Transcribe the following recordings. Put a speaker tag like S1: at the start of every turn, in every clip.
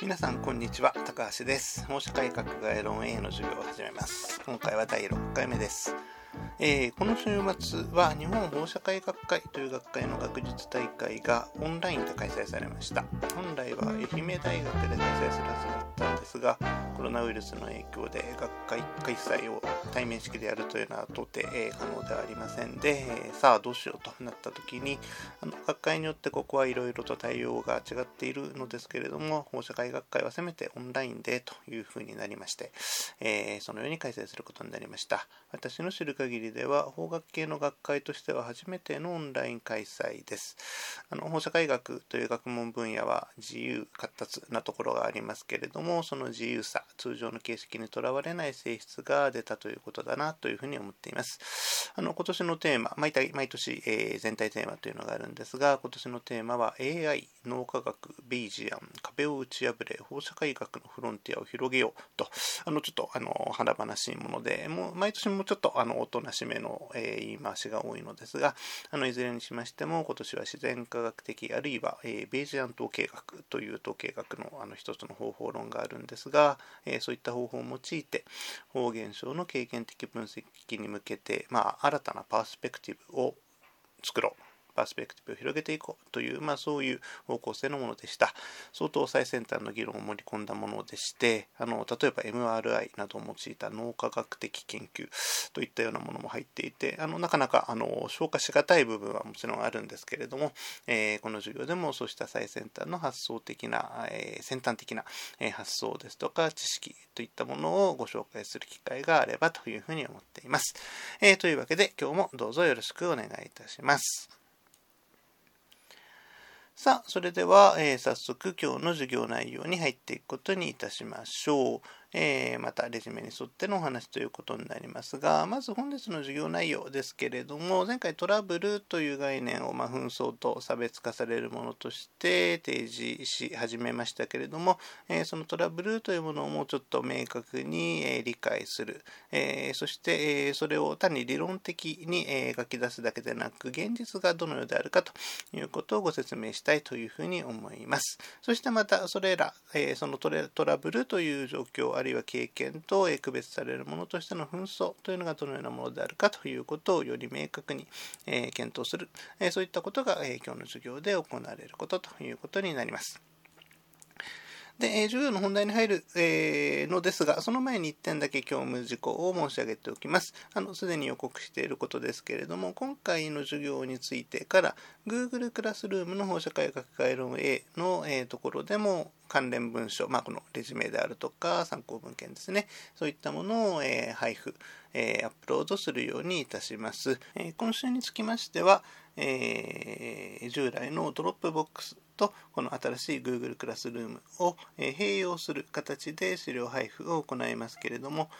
S1: 皆さんこんにちは。高橋です。放射改革概論 A の授業を始めます。今回は第6回目です。えー、この週末は日本放射会学会という学会の学術大会がオンラインで開催されました。本来は愛媛大学で開催するはずだったんですがコロナウイルスの影響で学会開催を対面式でやるというのは到底、可能ではありませんで、え、さあどうしようとなった時にあの学会によってここはいろいろと対応が違っているのですけれども放射会学会はせめてオンラインでというふうになりまして、えそのように開催することになりました私の知る限りでは法学系の学会としては初めてのオンライン開催です。あの放射科医学という学問分野は自由活達なところがありますけれどもその自由さ通常の形式にとらわれない性質が出たということだなというふうに思っています。あの今年のテーマ毎毎年、えー、全体テーマというのがあるんですが今年のテーマは AI 脳科学ベイジアン壁を打ち破れ放射科医学のフロンティアを広げようとあのちょっとあの華々しいものでもう毎年もちょっとあのおとなしめの、えー、言い回しが多いのですが、あのいずれにしましても、今年は自然科学的、あるいは、えー、ベージアン統計学という統計学のあの一つの方法論があるんですが、えー、そういった方法を用いて、方言症の経験的分析に向けて、まあ、新たなパースペクティブを作ろう。パースペクティブを広げていこうという、まあ、そういう方向性のものでした。相当最先端の議論を盛り込んだものでして、あの例えば MRI などを用いた脳科学的研究といったようなものも入っていて、あのなかなかあの消化しがたい部分はもちろんあるんですけれども、えー、この授業でもそうした最先端の発想的な、えー、先端的な発想ですとか知識といったものをご紹介する機会があればというふうに思っています。え、というわけで今日もどうぞよろしくお願いいたします。さあ、それでは、えー、早速今日の授業内容に入っていくことにいたしましょう。えー、またレジュメに沿ってのお話ということになりますが、まず本日の授業内容ですけれども、前回トラブルという概念を、ま、紛争と差別化されるものとして提示し始めましたけれども、え、そのトラブルというものをもうちょっと明確に、え、理解する、えそして、えそれを単に理論的に、え書き出すだけでなく、現実がどのようであるかということをご説明したいというふうに思います。そしてまた、それら、えそのトラブルという状況、るいは経験と区別されるものとしての紛争というのがどのようなものであるかということをより明確に検討する、そういったことが今日の授業で行われることということになります。で、授業の本題に入る、えー、のですが、その前に1点だけ教務事項を申し上げておきます。あの、すでに予告していることですけれども、今回の授業についてから、Google Classroom の法社会学概論 A の、えー、ところでも、関連文書、まあ、このレジュメであるとか、参考文献ですね、そういったものを、えー、配布、えー、アップロードするようにいたします。えー、今週につきましては、えー、従来の Dropbox とこの新しい Google クラスルームを併用する形で資料配布を行いますけれども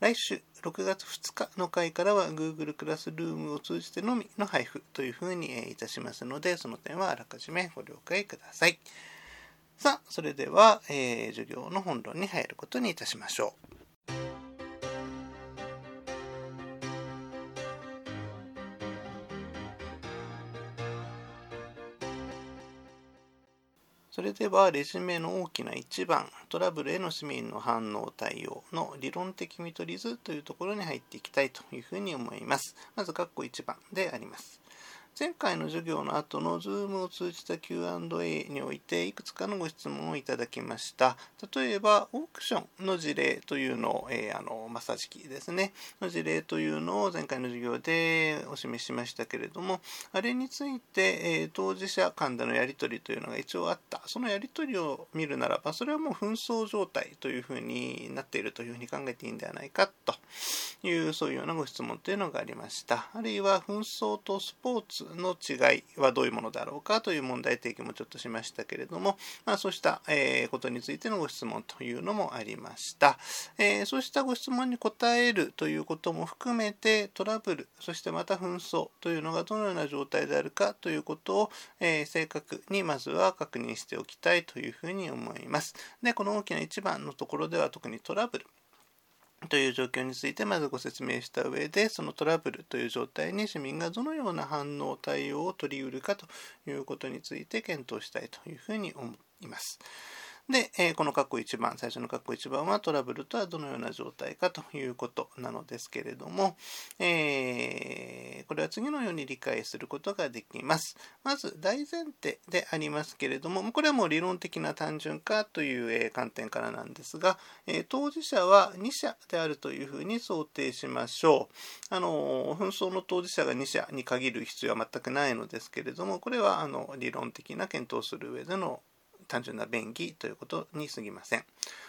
S1: 来週6月2日の回からは Google クラスルームを通じてのみの配布というふうにいたしますのでその点はあらかじめご了解ください。さあ、それでは、えー、授業の本論に入ることにいたしましょう。それではレジュメの大きな1番トラブルへの市民の反応対応の理論的見取り図というところに入っていきたいというふうに思います。まず、括弧1番であります。前回の授業の後の Zoom を通じた Q&A においていくつかのご質問をいただきました。例えば、オークションの事例というのを、えー、あのマッサージ機ですね、の事例というのを前回の授業でお示ししましたけれども、あれについて、えー、当事者間でのやり取りというのが一応あった。そのやり取りを見るならば、それはもう紛争状態というふうになっているというふうに考えていいんではないかという、そういうようなご質問というのがありました。あるいは、紛争とスポーツの違いはどういうものだろうかという問題提起もちょっとしましたけれども、まあ、そうした、えー、ことについてのご質問というのもありました、え、そうしたご質問に答えるということも含めてトラブルそしてまた紛争というのがどのような状態であるかということを、え、正確にまずは確認しておきたいというふうに思います。でこの大きな一番のところでは特にトラブル。という状況についてまずご説明した上でそのトラブルという状態に市民がどのような反応対応を取りうるかということについて検討したいというふうに思います。で、えー、この括弧1番、最初の括弧1番はトラブルとはどのような状態かということなのですけれども、えー、これは次のように理解することができます。まず、大前提でありますけれども、これはもう理論的な単純化という、観点からなんですが、え当事者は2者であるというふうに想定しましょう。あの、紛争の当事者が2者に限る必要は全くないのですけれども、これはあの理論的な検討する上での単純な便宜ということに過ぎません。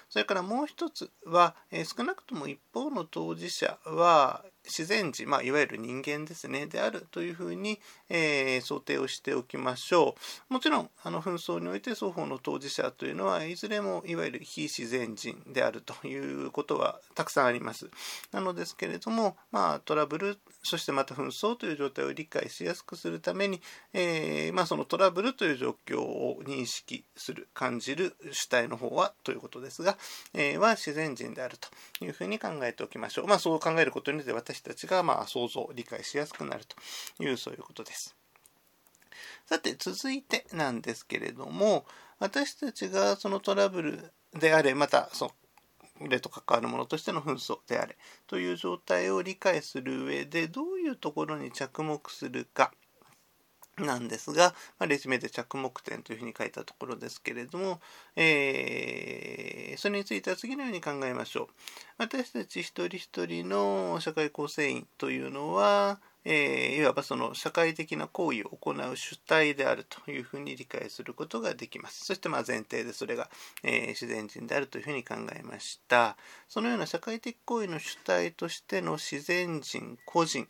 S1: それからもう一つは、え少なくとも一方の当事者は自然児、まあ、いわゆる人間ですね、であるというふうに、えー、想定をしておきましょう。もちろん、あの紛争において双方の当事者というのはいずれもいわゆる非自然人であるということはたくさんあります。なのですけれども、まあ、トラブル、そしてまた紛争という状態を理解しやすくするために、えー、まあ、そのトラブルという状況を認識する、感じる主体の方はということですが、えー、は自然人であるというふうに考えておきましょう。まあ、そう考えることによって私たちがまあ想像、理解しやすくなるというそういうことです。さて、続いてなんですけれども、私たちがそのトラブルであれ、またそれと関わるものとしての紛争であれという状態を理解する上でどういうところに着目するかなんですが、まあ、レジュメで着目点というふうに書いたところですけれども、えー、それについては次のように考えましょう。私たち一人一人の社会構成員というのは、えー、いわばその社会的な行為を行う主体であるというふうに理解することができます。そしてまあ前提でそれが、えー、自然人であるというふうに考えました。そのような社会的行為の主体としての自然人、個人、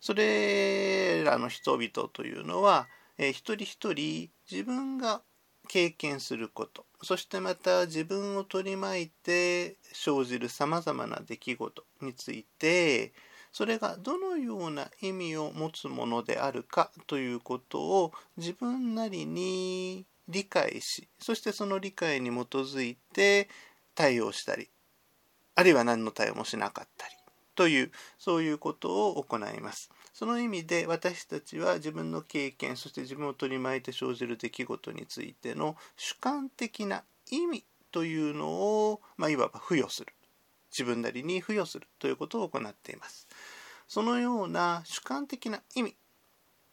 S1: それらの人々というのは、えー、一人一人自分が経験することそしてまた自分を取り巻いて生じるさまざまな出来事についてそれがどのような意味を持つものであるかということを自分なりに理解しそしてその理解に基づいて対応したりあるいは何の対応もしなかったりというそういうことを行います。その意味で私たちは自分の経験そして自分を取り巻いて生じる出来事についての主観的な意味というのを、まあ、いわば付与する自分なりに付与するということを行っています。そのような主観的な意味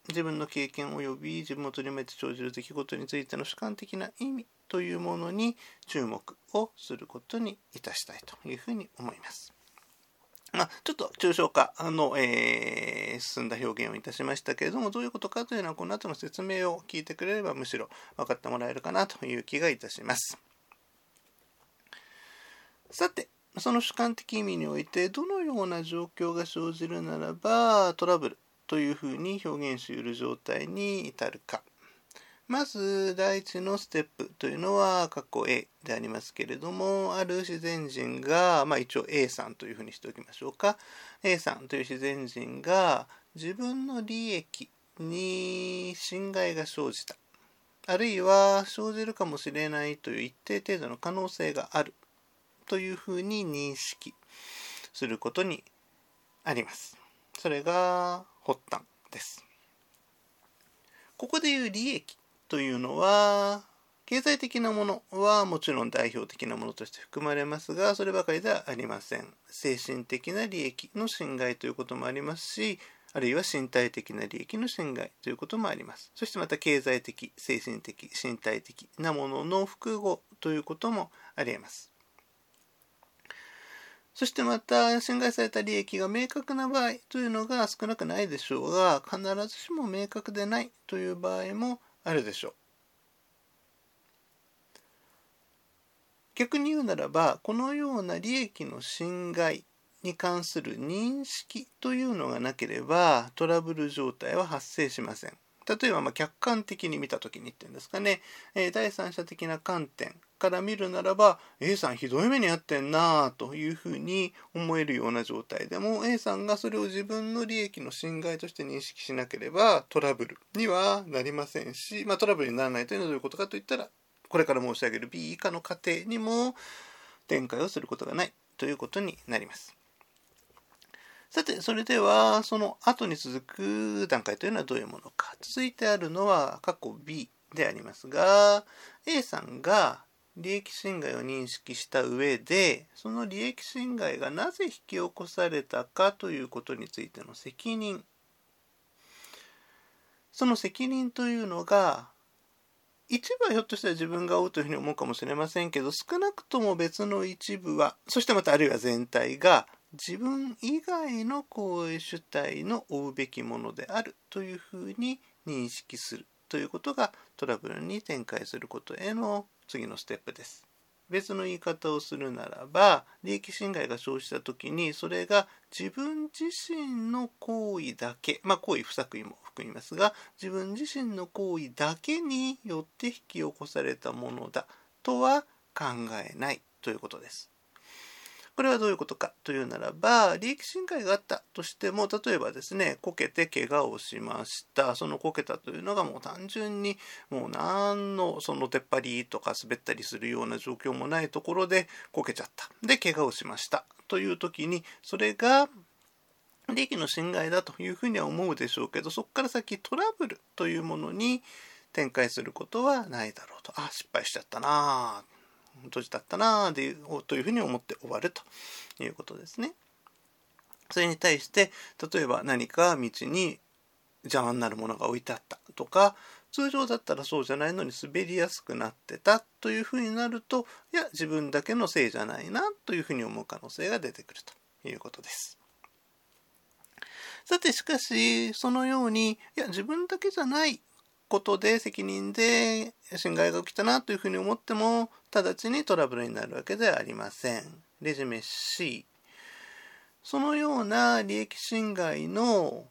S1: 自分の経験及び自分を取り巻いて生じる出来事についての主観的な意味というものに注目をすることにいたしたいというふうに思います。まあ、ちょっと抽象化の、えー、進んだ表現をいたしましたけれどもどういうことかというのはこの後の説明を聞いてくれればむしろ分かってもらえるかなという気がいたします。さてその主観的意味においてどのような状況が生じるならばトラブルというふうに表現しうる状態に至るか。まず第一のステップというのは括弧 A でありますけれどもある自然人が、まあ、一応 A さんというふうにしておきましょうか。A さんという自然人が自分の利益に侵害が生じた。あるいは生じるかもしれないという一定程度の可能性がある。というふうに認識することにあります。それが発端です。ここでいう利益というのは経済的なものはもちろん代表的なものとして含まれますがそればかりではありません精神的な利益の侵害ということもありますしあるいは身体的な利益の侵害ということもありますそしてまた経済的精神的身体的なものの複合ということもありえますそしてまた侵害された利益が明確な場合というのが少なくないでしょうが必ずしも明確でないという場合もあるでしょう。逆に言うならばこのような利益の侵害に関する認識というのがなければトラブル状態は発生しません。例えばま客観的に見た時にっていうんですかね、え、第三者的な観点から見るならば A さんひどい目に遭ってんなというふうに思えるような状態でも A さんがそれを自分の利益の侵害として認識しなければトラブルにはなりませんし、まあ、トラブルにならないというのはどういうことかといったらこれから申し上げる B 以下の過程にも展開をすることがないということになります。さて、それでは、その後に続く段階というのはどういうものか。続いてあるのは、過去 B でありますが、A さんが利益侵害を認識した上で、その利益侵害がなぜ引き起こされたかということについての責任。その責任というのが、一部はひょっとしたら自分が負うというふうに思うかもしれませんけど、少なくとも別の一部は、そしてまたあるいは全体が自分以外の行為主体の負うべきものであるというふうに認識するということがトラブルに展開することへの次のステップです。別の言い方をするならば利益侵害が生じた時にそれが自分自身の行為だけまあ行為不作為も含みますが自分自身の行為だけによって引き起こされたものだとは考えないということです。これはどういうことかというならば、利益侵害があったとしても、例えばですね、こけて怪我をしました。そのこけたというのがもう単純に、もう何のその出っ張りとか滑ったりするような状況もないところでこけちゃった。で、怪我をしました。という時に、それが利益の侵害だというふうには思うでしょうけど、そこから先トラブルというものに展開することはないだろうと。あ、失敗しちゃったな年だったなというふうに思って終わるということですね。それに対して例えば何か道に邪魔になるものが置いてあったとか通常だったらそうじゃないのに滑りやすくなってたというふうになるといや自分だけのせいじゃないなというふうに思う可能性が出てくるということです。さてしかしそのようにいや自分だけじゃないことで責任で侵害が起きたなというふうに思っても直ちにトラブルになるわけではありません。レジュメ C そのような利益侵害の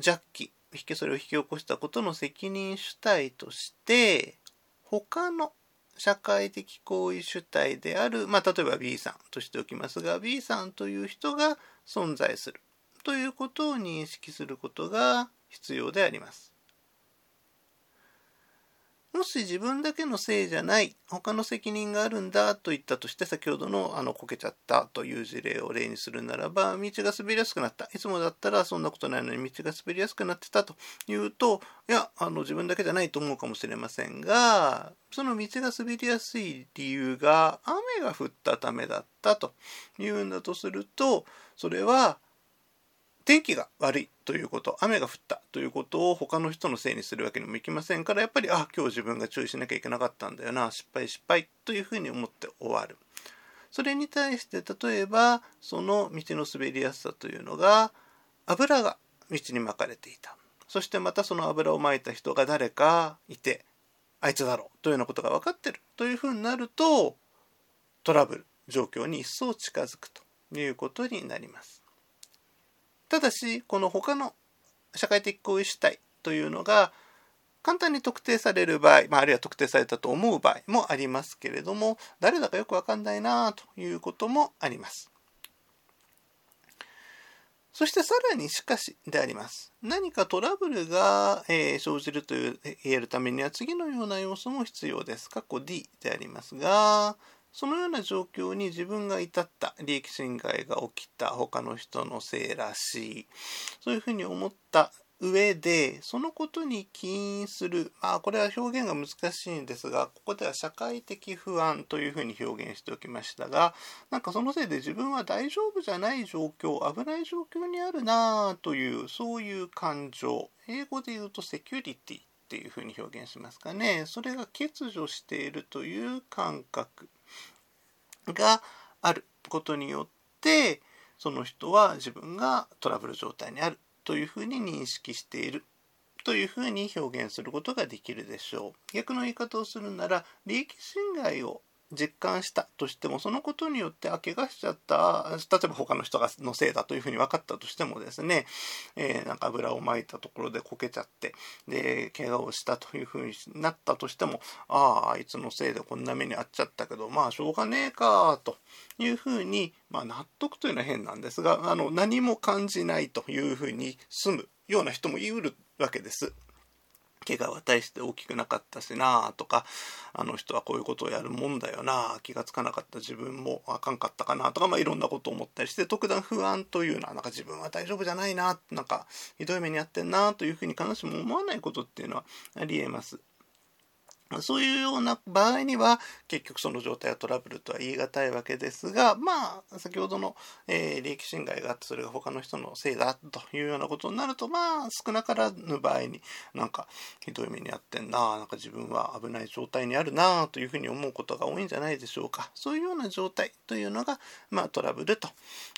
S1: 弱気引きそれを引き起こしたことの責任主体として他の社会的行為主体である、まあ、例えば B さんとしておきますが B さんという人が存在するということを認識することが必要であります。もし自分だけのせいじゃない、他の責任があるんだと言ったとして、先ほどのあのこけちゃったという事例を例にするならば、道が滑りやすくなった。いつもだったらそんなことないのに道が滑りやすくなってたというと、いや、あの自分だけじゃないと思うかもしれませんが、その道が滑りやすい理由が雨が降ったためだったというんだとすると、それは天気が悪いということ、雨が降ったということを他の人のせいにするわけにもいきませんから、やっぱり、あ、今日自分が注意しなきゃいけなかったんだよな、失敗失敗というふうに思って終わる。それに対して、例えば、その道の滑りやすさというのが、油が道に巻かれていた。そしてまたその油をまいた人が誰かいて、あいつだろうというようなことが分かってるというふうになると、トラブル、状況に一層近づくということになります。ただし、この他の社会的行為主体というのが簡単に特定される場合、まあ、あるいは特定されたと思う場合もありますけれども、誰だかよくわかんないなということもあります。そしてさらにしかしであります。何かトラブルが、えー、生じるという言えるためには次のような要素も必要です。括弧 D でありますが、そのような状況に自分が至った利益侵害が起きた他の人のせいらしいそういうふうに思った上でそのことに起因するまあこれは表現が難しいんですがここでは社会的不安というふうに表現しておきましたがなんかそのせいで自分は大丈夫じゃない状況危ない状況にあるなあというそういう感情。英語で言うとセキュリティっていうふうに表現しますかね。それが欠如しているという感覚。があることによってその人は自分がトラブル状態にあるというふうに認識しているというふうに表現することができるでしょう。逆の言い方をするなら利益侵害を実感したとしてもそのことによってあ怪我しちゃった例えば他の人がのせいだというふうに分かったとしてもですね、えー、なんか油をまいたところでこけちゃってで怪我をしたというふうになったとしてもあああいつのせいでこんな目に遭っちゃったけどまあしょうがねえかというふうに、まあ、納得というのは変なんですがあの何も感じないというふうに済むような人もいるわけです。怪我は大して大きくなかったしなとかあの人はこういうことをやるもんだよな気がつかなかった自分もあかんかったかなとか、まあ、いろんなことを思ったりして特段不安というのはなんか自分は大丈夫じゃないななんかひどい目に遭ってんなというふうに必ずしも思わないことっていうのはありえます。そういうような場合には結局その状態はトラブルとは言い難いわけですがまあ先ほどの、えー、利益侵害があってそれが他の人のせいだというようなことになるとまあ少なからぬ場合になんかひどい目に遭ってんななんか自分は危ない状態にあるなというふうに思うことが多いんじゃないでしょうかそういうような状態というのが、まあ、トラブルと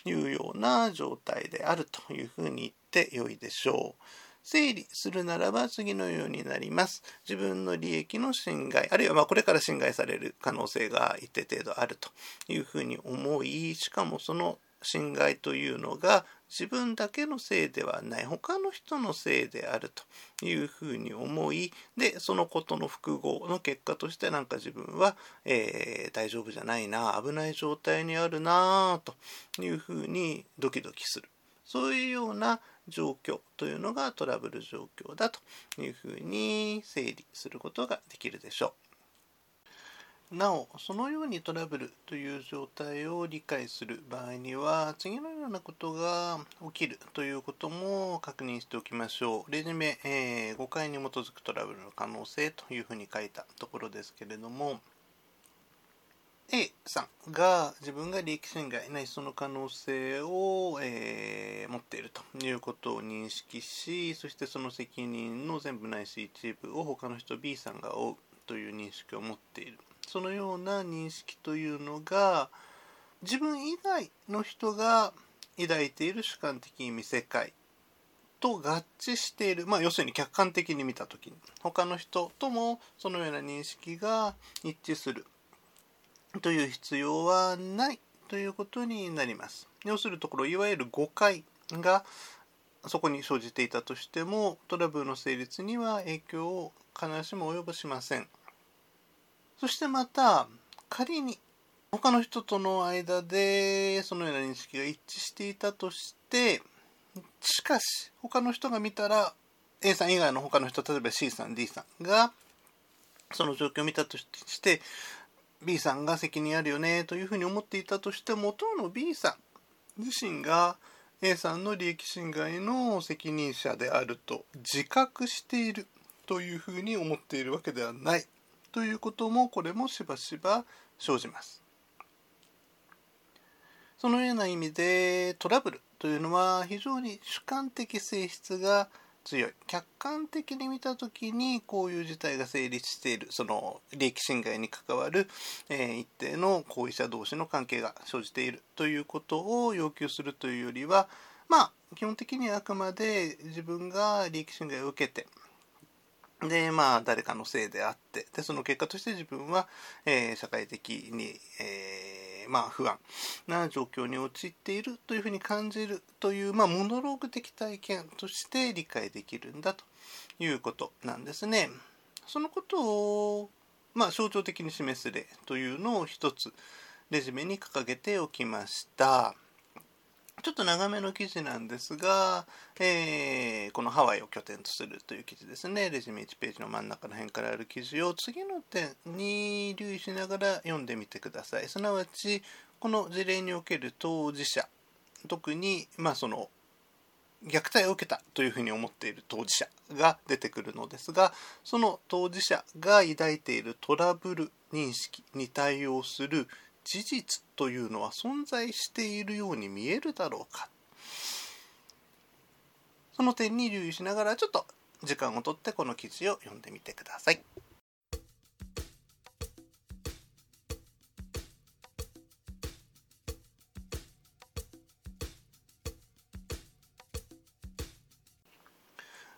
S1: いうような状態であるというふうに言ってよいでしょう。整理するならば次のようになります。自分の利益の侵害、あるいはまこれから侵害される可能性が一定程度あるというふうに思い、しかもその侵害というのが自分だけのせいではない他の人のせいであるというふうに思いでそのことの複合の結果としてなんか自分は、えー、大丈夫じゃないな危ない状態にあるなというふうにドキドキするそういうような状況というのがトラブル状況だというふうに整理することができるでしょう。なお、そのようにトラブルという状態を理解する場合には、次のようなことが起きるということも確認しておきましょう。例示名、えー、誤解に基づくトラブルの可能性というふうに書いたところですけれども、A さんが自分が利益侵害ないその可能性を、えー、持っているということを認識しそしてその責任の全部ないし一部を他の人 B さんが負うという認識を持っている。そのような認識というのが自分以外の人が抱いている主観的意味世界と合致している、まあ、要するに客観的に見た時に。他の人ともそのような認識が一致する。という必要はないということになります。要するところいわゆる誤解がそこに生じていたとしてもトラブルの成立には影響を必ずしも及ぼしません。そしてまた仮に他の人との間でそのような認識が一致していたとしてしかし他の人が見たら A さん以外の他の人例えば C さん D さんがその状況を見たとして B さんが責任あるよねというふうに思っていたとしても当の B さん自身が A さんの利益侵害の責任者であると自覚しているというふうに思っているわけではないということもこれもしばしば生じます。そのような意味でトラブルというのは非常に主観的性質が強い。客観的に見た時にこういう事態が成立している。その利益侵害に関わる、えー、一定の行為者同士の関係が生じている。ということを要求するというよりはまあ基本的にあくまで自分が利益侵害を受けてでまあ誰かのせいであってでその結果として自分は、えー、社会的に、えーまあ、不安な状況に陥っているというふうに感じるという、まあ、モノローグ的体験として理解できるんだということなんですね。そのことを、まあ、象徴的に示す例というのを一つレジュメに掲げておきました。ちょっと長めの記事なんですが、えー、このハワイを拠点とするという記事ですね。レジュメ1ページの真ん中の辺からある記事を次の点に留意しながら読んでみてください。すなわち、この事例における当事者、特に、まあその、虐待を受けたというふうに思っている当事者が出てくるのですが、その当事者が抱いているトラブル認識に対応する事実というのは存在しているように見えるだろうかその点に留意しながらちょっと時間をとってこの記事を読んでみてください。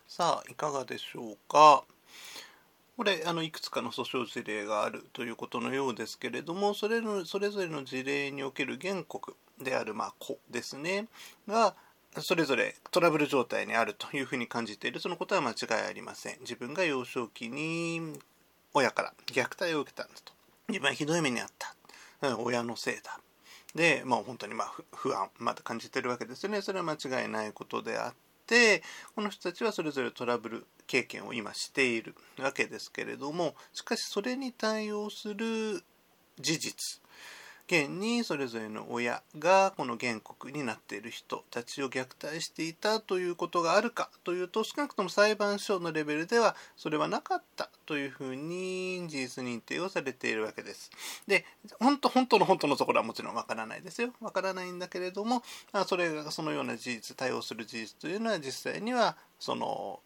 S1: さあいかがでしょうか？これあのいくつかの訴訟事例があるということのようですけれどもそれのそれぞれの事例における原告であるまあ子ですねがそれぞれトラブル状態にあるというふうに感じている。そのことは間違いありません。自分が幼少期に親から虐待を受けたんだと。自分はひどい目にあった。親のせいだ。で、まあ、本当にまあ不安まだ感じてるわけですよね。それは間違いないことであってこの人たちはそれぞれトラブル経験を今しているわけですけれどもしかしそれに対応する事実現にそれぞれの親がこの原告になっている人たちを虐待していたということがあるかというと少なくとも裁判所のレベルではそれはなかったというふうに事実認定をされているわけです。で本当本当の本当のところはもちろんわからないですよ。わからないんだけれどもそれがそのような事実対応する事実というのは実際にはその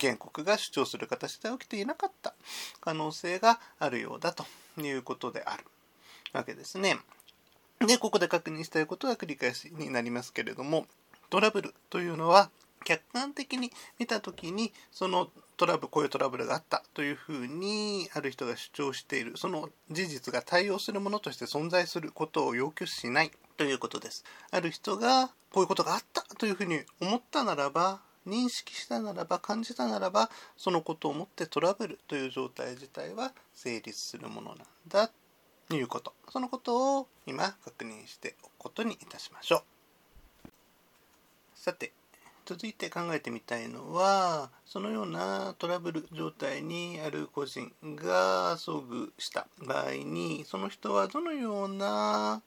S1: 原告が主張する形で起きていなかった可能性があるようだということである。わけですね。で、ここで確認したいことは繰り返しになりますけれども、トラブルというのは客観的に見た時にそのトラブルこういうトラブルがあったというふうにある人が主張しているその事実が対応するものとして存在することを要求しないということですある人がこういうことがあったというふうに思ったならば認識したならば感じたならばそのことをもってトラブルという状態自体は成立するものなんだいうこと。そのことを今確認しておくことにいたしましょう。さて続いて考えてみたいのはそのようなトラブル状態にある個人が遭遇した場合にその人はどのような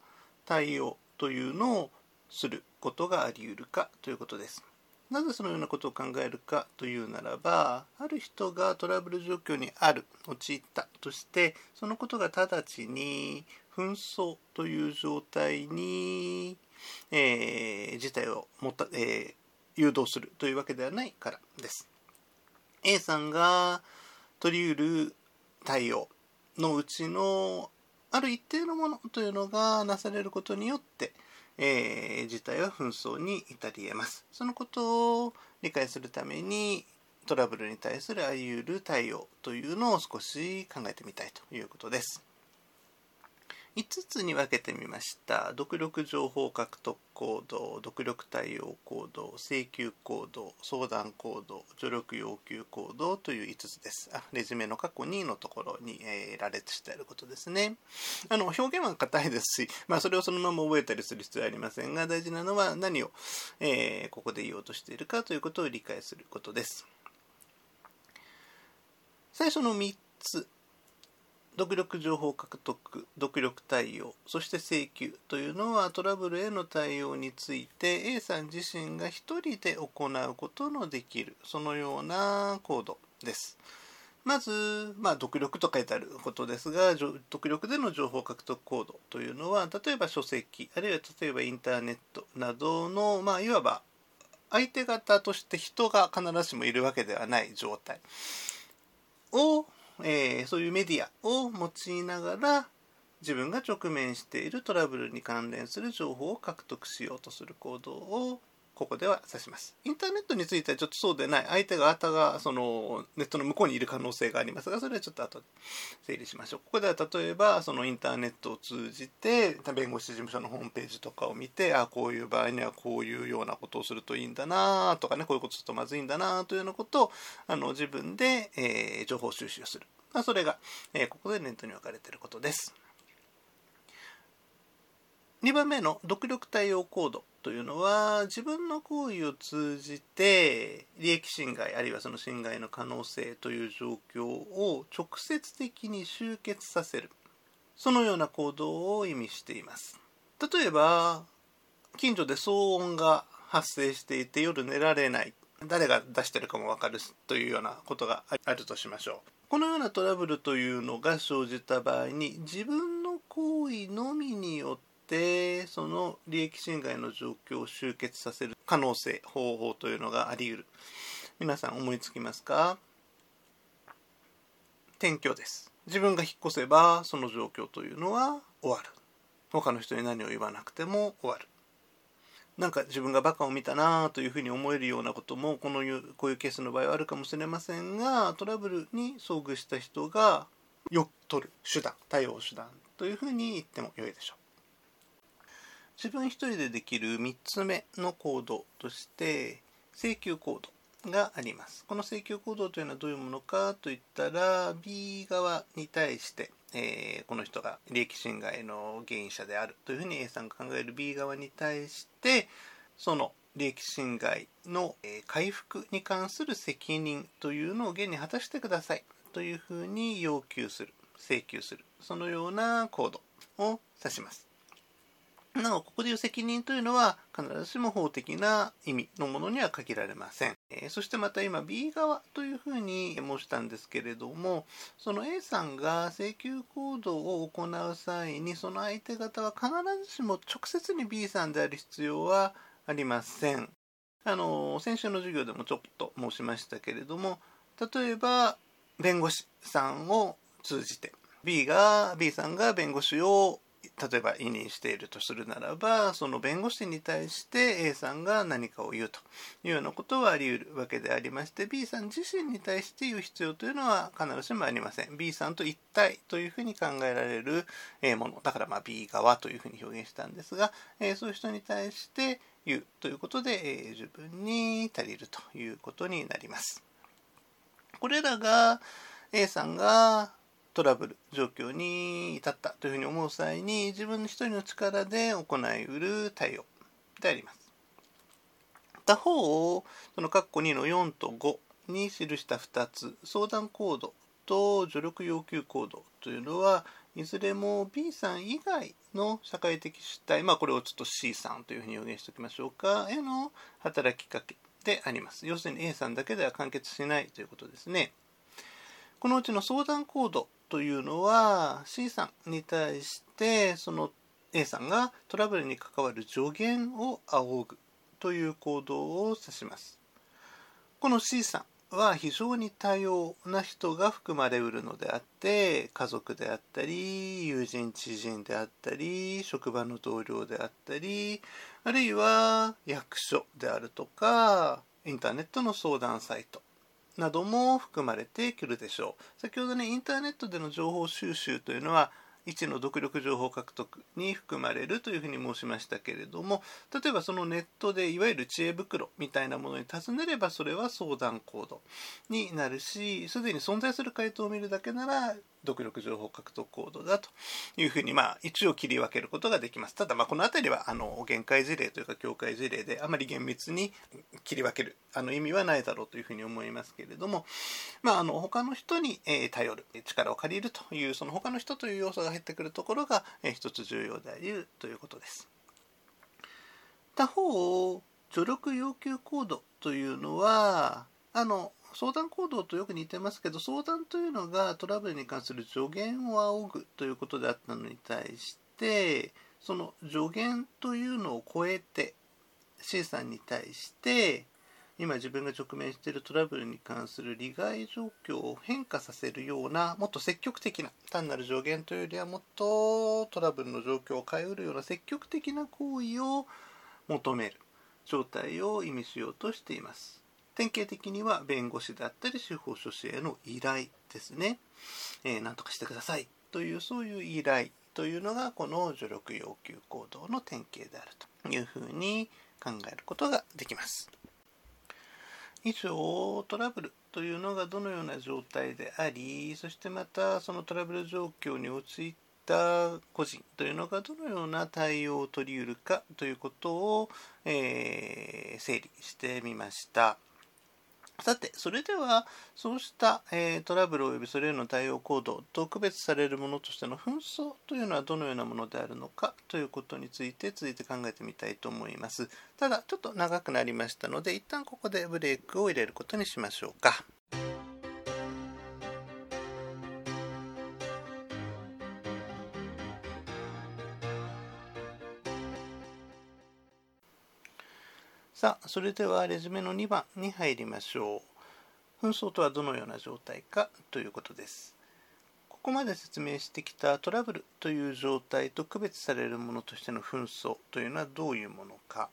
S1: 対応というのをすることがあり得るかということです。なぜそのようなことを考えるかというならばある人がトラブル状況にある陥ったとしてそのことが直ちに紛争という状態に、えー、事態をもた、えー、誘導するというわけではないからです。A さんが取り得る対応のうちのある一定のものというのがなされることによってえー、事態は紛争に至り得ます。そのことを理解するためにトラブルに対するあり得る対応というのを少し考えてみたいということです。5つに分けてみました。独力情報獲得行動、独力対応行動、請求行動、相談行動、助力要求行動という5つです。あレジュメの過去2のところに、えー、羅列してあることですね。あの表現は硬いですし、まあ、それをそのまま覚えたりする必要はありませんが、大事なのは何を、えー、ここで言おうとしているかということを理解することです。最初の3つ独力情報獲得、独力対応、そして請求というのはトラブルへの対応について A さん自身が一人で行うことのできる、そのようなコードです。まず、まあ、独力と書いてあることですが、独力での情報獲得コードというのは、例えば書籍、あるいは例えばインターネットなどの、まあ、いわば相手方として人が必ずしもいるわけではない状態をえー、そういうメディアを用いながら自分が直面しているトラブルに関連する情報を獲得しようとする行動をここでは指します。インターネットについてはちょっとそうでない。相手があたがそのネットの向こうにいる可能性がありますが、それはちょっと後で整理しましょう。ここでは例えばそのインターネットを通じて弁護士事務所のホームページとかを見て、あこういう場合にはこういうようなことをするといいんだなとかね、こういうことするとまずいんだなというようなことをあの自分で、えー、情報収集する。まあ、それが、えー、ここでネットに分かれていることです。2番目の独力対応コードというのは自分の行為を通じて利益侵害あるいはその侵害の可能性という状況を直接的に集結させる。そのような行動を意味しています。例えば近所で騒音が発生していて夜寝られない。誰が出してるかも分かるというようなことがあるとしましょう。このようなトラブルというのが生じた場合に自分の行為のみによってその利益侵害の状況を集結させる可能性方法というのがあり得る。皆さん思いつきますか？転居です。自分が引っ越せばその状況というのは終わる。他の人に何を言わなくても終わる。なんか自分がバカを見たなあというふうに思えるようなこともこのこういうケースの場合はあるかもしれませんがトラブルに遭遇した人がよく取る手段対応手段というふうに言ってもよいでしょう。自分一人でできる3つ目の行動として請求行動があります。この請求行動というのはどういうものかといったら B 側に対して、えー、この人が利益侵害の原因者であるというふうに A さんが考える B 側に対してその利益侵害の回復に関する責任というのを現に果たしてくださいというふうに要求する請求するそのようなコードを指しますなおここでいう責任というのは必ずしも法的な意味のものには限られません、えそしてまた今 B 側というふうに申したんですけれどもその A さんが請求行動を行う際にその相手方は必ずしも直接に B さんである必要はありません。あの先週の授業でもちょっと申しましたけれども例えば弁護士さんを通じて B が B さんが弁護士を例えば委任しているとするならばその弁護士に対して A さんが何かを言うというようなことはあり得るわけでありまして B さん自身に対して言う必要というのは必ずしもありません。B さんと一体というふうに考えられるもの。だからま B 側というふうに表現したんですがそういう人に対して言うということで十分に足りるということになります。これらが A さんがトラブル状況に至ったというふうに思う際に自分一人の力で行いうる対応であります。他方をその括弧2の4と5に記した2つ相談コードと助力要求コードというのはいずれも B さん以外の社会的主体まあこれをちょっと C さんというふうに表現しておきましょうかへの働きかけであります要するに A さんだけでは完結しないということですねこのうちの相談コードというのは C さんに対してその A さんがトラブルに関わる助言を仰ぐという行動を指します。この C さんは非常に多様な人が含まれうるのであって家族であったり友人知人であったり職場の同僚であったりあるいは役所であるとかインターネットの相談サイトなども含まれてくるでしょう。先ほどね、インターネットでの情報収集というのは、位置の独力情報獲得に含まれるというふうに申しましたけれども例えばそのネットでいわゆる知恵袋みたいなものに尋ねればそれは相談コードになるしすでに存在する回答を見るだけなら独力情報獲得コードだというふうに、まあ、一応切り分けることができます。ただ、まあ、この辺りは、あの、限界事例というか、境界事例で、あまり厳密に切り分ける、あの、意味はないだろうというふうに思いますけれども、まあ、あの、他の人に、えー、頼る、力を借りるという、その他の人という要素が入ってくるところが、えー、一つ重要であるということです。他方、助力要求コードというのは、あの、相談行動とよく似てますけど相談というのがトラブルに関する助言を仰ぐということであったのに対してその助言というのを超えて C さんに対して今自分が直面しているトラブルに関する利害状況を変化させるようなもっと積極的な単なる助言というよりはもっとトラブルの状況を変えうるような積極的な行為を求める状態を意味しようとしています。典型的には弁護士であったり司法書士への依頼ですね。えー、何とかしてくださいというそういう依頼というのがこの助力要求行動の典型であるというふうに考えることができます。以上トラブルというのがどのような状態でありそしてまたそのトラブル状況に陥った個人というのがどのような対応を取りうるかということを、えー、整理してみました。さて、それでは、そうした、えー、トラブル及びそれへの対応行動と区別されるものとしての紛争というのはどのようなものであるのかということについて続いて考えてみたいと思います。ただ、ちょっと長くなりましたので、一旦ここでブレイクを入れることにしましょうか。さあ、それではレジュメの2番に入りましょう。紛争とはどのような状態かということです。ここまで説明してきたトラブルという状態と区別されるものとしての紛争というのはどういうものか。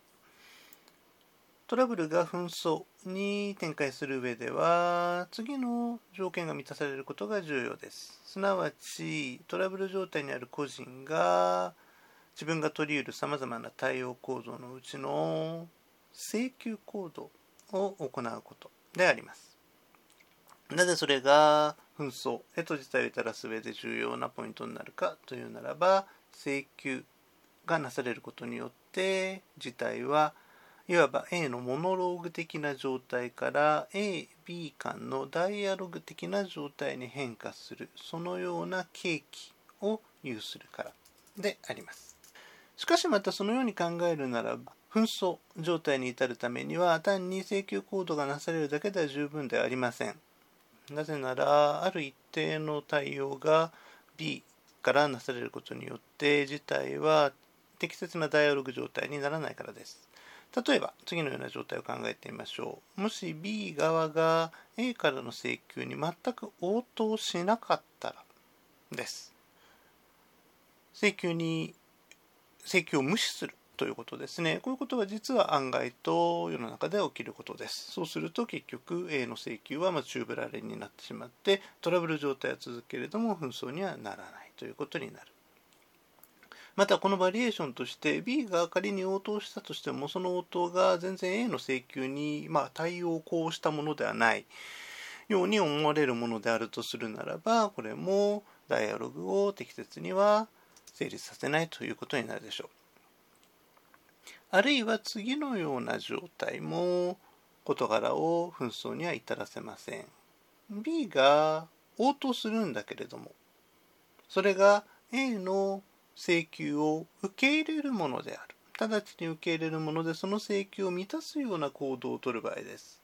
S1: トラブルが紛争に展開する上では次の条件が満たされることが重要です。すなわちトラブル状態にある個人が自分が取り得るさまざまな対応構造のうちの請求行動を行うことであります。なぜそれが紛争へと事態を至らす上で重要なポイントになるかというならば請求がなされることによって事態はいわば A のモノローグ的な状態から A、B 間のダイアログ的な状態に変化するそのような契機を有するからであります。しかしまたそのように考えるならば紛争状態に至るためには単に請求行動がなされるだけでは十分ではありません。なぜならある一定の対応が B からなされることによって事態は適切なダイアログ状態にならないからです。例えば次のような状態を考えてみましょう。もし B 側が A からの請求に全く応答しなかったらです。請求に請求を無視するということですね。こういうことは実は案外と世の中で起きることです。そうすると結局 A の請求はま宙ぶられになってしまってトラブル状態は続くけれども紛争にはならないということになる。またこのバリエーションとして B が仮に応答したとしてもその応答が全然 A の請求にま対応をこうしたものではないように思われるものであるとするならばこれもダイアログを適切には成立させないということになるでしょう。あるいは次のような状態も事柄を紛争には至らせません。B が応答するんだけれどもそれが A の請求を受け入れるものである。直ちに受け入れるものでその請求を満たすような行動をとる場合です。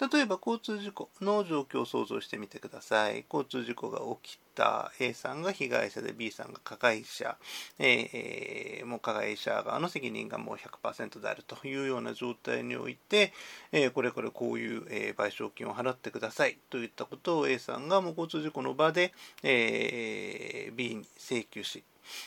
S1: 例えば交通事故の状況を想像してみてください。交通事故が起きた A さんが被害者で B さんが加害者、えー、もう加害者側の責任がもう100%であるというような状態において、えー、これこれこういう、えー、賠償金を払ってください。といったことを A さんがもう交通事故の場で、え B に請求し。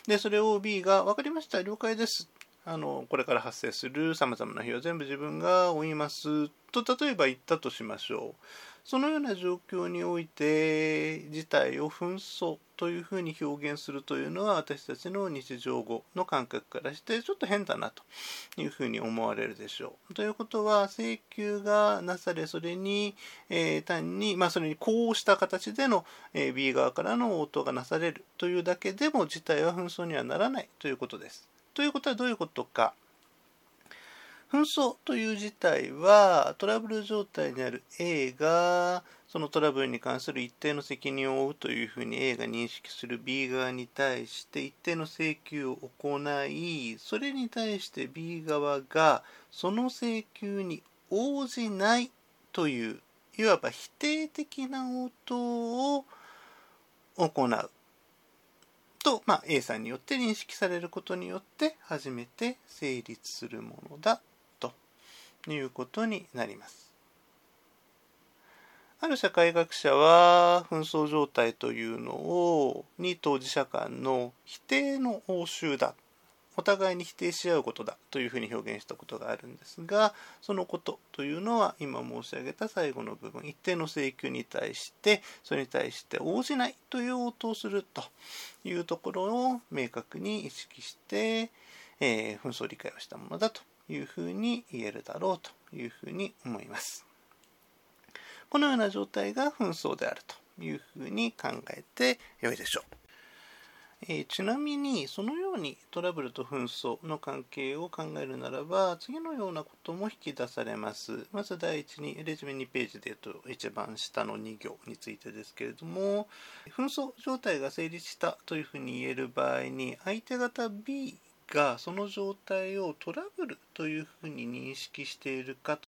S1: でそれを B が分かりました了解ですあのこれから発生するさまざまな費用全部自分が負いますと例えば言ったとしましょうそのような状況において事態を紛争というふうに表現するというのは私たちの日常語の感覚からしてちょっと変だなというふうに思われるでしょう。ということは請求がなされそれに、えー、単に、まあ、それにこうした形での、えー、B 側からの応答がなされるというだけでも事態は紛争にはならないということです。ということはどういうことか。紛争という事態はトラブル状態にある A がそのトラブルに関する一定の責任を負うというふうに A が認識する B 側に対して一定の請求を行いそれに対して B 側がその請求に応じないといういわば否定的な応答を行うと、まあ、A さんによって認識されることによって初めて成立するものだということになります。ある社会学者は紛争状態というのをに当事者間の否定の応酬だお互いに否定し合うことだというふうに表現したことがあるんですがそのことというのは今申し上げた最後の部分一定の請求に対してそれに対して応じないという応答をするというところを明確に意識して、えー、紛争理解をしたものだというふうに言えるだろうというふうに思います。このような状態が紛争であるというふうに考えてよいでしょう。えー、ちなみにそのようにトラブルと紛争の関係を考えるならば次のようなことも引き出されます。まず第一にレジュメ2ページで言うと一番下の2行についてですけれども紛争状態が成立したというふうに言える場合に相手方 B がその状態をトラブルというふうに認識しているか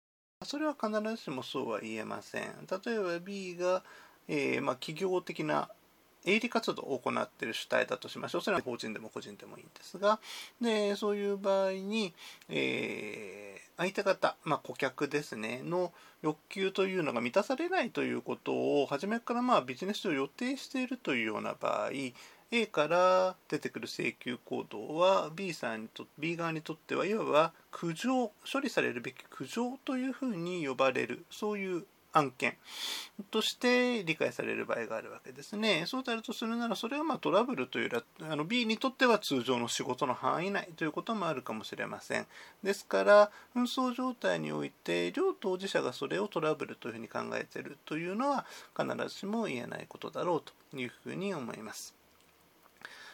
S1: それは必ずしもそうは言えません。例えば B がえー、まあ、企業的な営利活動を行っている主体だとしましょう。それは法人でも個人でもいいんですが、で、そういう場合に、えー、相手方、まあ、顧客ですね、の欲求というのが満たされないということを、初めからまあビジネス上予定しているというような場合、A から出てくる請求行動は B さんにと B 側にとってはいわば苦情処理されるべき苦情というふうに呼ばれるそういう案件として理解される場合があるわけですね。そうであるとするなら、それはまトラブルというよりは、あの B にとっては通常の仕事の範囲内ということもあるかもしれません。ですから、紛争状態において、両当事者がそれをトラブルというふうに考えているというのは、必ずしも言えないことだろうというふうに思います。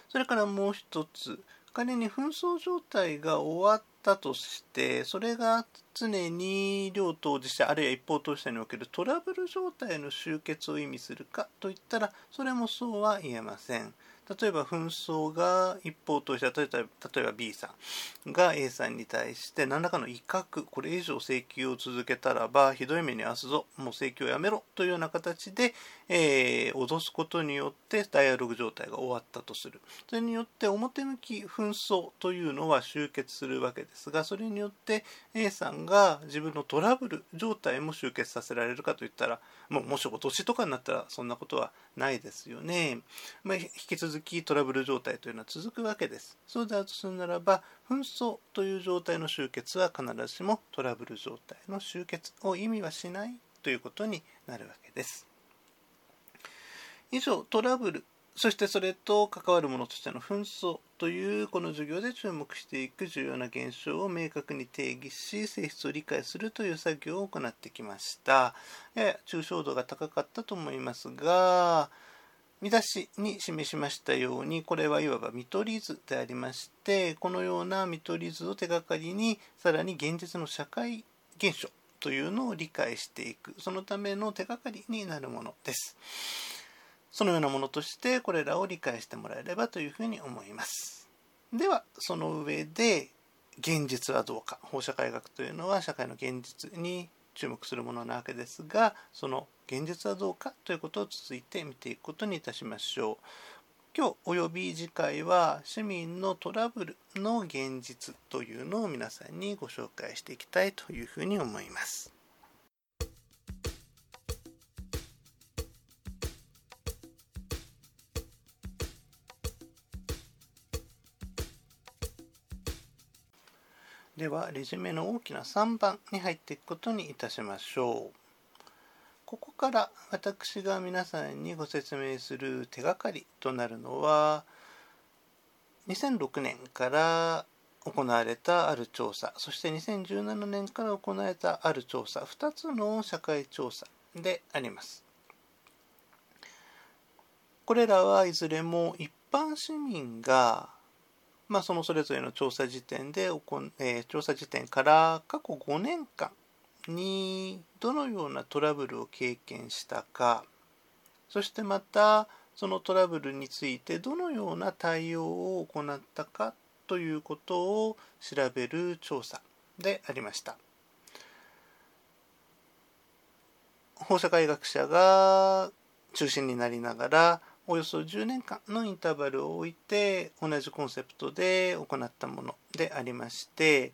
S1: それからもう一つ、仮に紛争状態が終わったとしてそれが常に両当事者あるいは一方当事者におけるトラブル状態の終結を意味するかといったらそれもそうは言えません。例えば紛争が一方として例えば例えば B さんが A さんに対して何らかの威嚇これ以上請求を続けたらばひどい目に遭すぞもう請求をやめろというような形で、えー、脅すことによってダイアログ状態が終わったとする。それによって表向き紛争というのは終結するわけですがそれによって A さんが自分のトラブル状態も終結させられるかといったらもうもしお年とかになったらそんなことはないですよね、まあ、引き続きトラブル状態というのは続くわけです。そうであるとするならば、紛争という状態の終結は必ずしもトラブル状態の終結を意味はしないということになるわけです。以上、トラブル、そしてそれと関わるものとしての紛争というこの授業で注目していく重要な現象を明確に定義し性質を理解するという作業を行ってきました。やや抽象度が高かったと思いますが、見出しに示しましたようにこれはいわば見取り図でありましてこのような見取り図を手がかりにさらに現実の社会現象というのを理解していくそのための手がかりになるものですそのようなものとしてこれらを理解してもらえればというふうに思いますではその上で現実はどうか放射科学というのは社会の現実に注目するものなわけですがその現実はどうかということを続いて見ていくことにいたしましょう。今日および次回は市民のトラブルの現実というのを皆さんにご紹介していきたいというふうに思います。ではレジュメの大きな3番に入っていくことにいたしましょう。ここから私が皆さんにご説明する手がかりとなるのは2006年から行われたある調査そして2017年から行われたある調査2つの社会調査であります。これらはいずれも一般市民がまあ、そのそれぞれの調査時点で、えー、調査時点から過去5年間にどのようなトラブルを経験したかそしてまたそのトラブルについてどのような対応を行ったかということを調べる調査でありました。放射科医学者が中心になりながらおよそ10年間のインターバルを置いて同じコンセプトで行ったものでありまして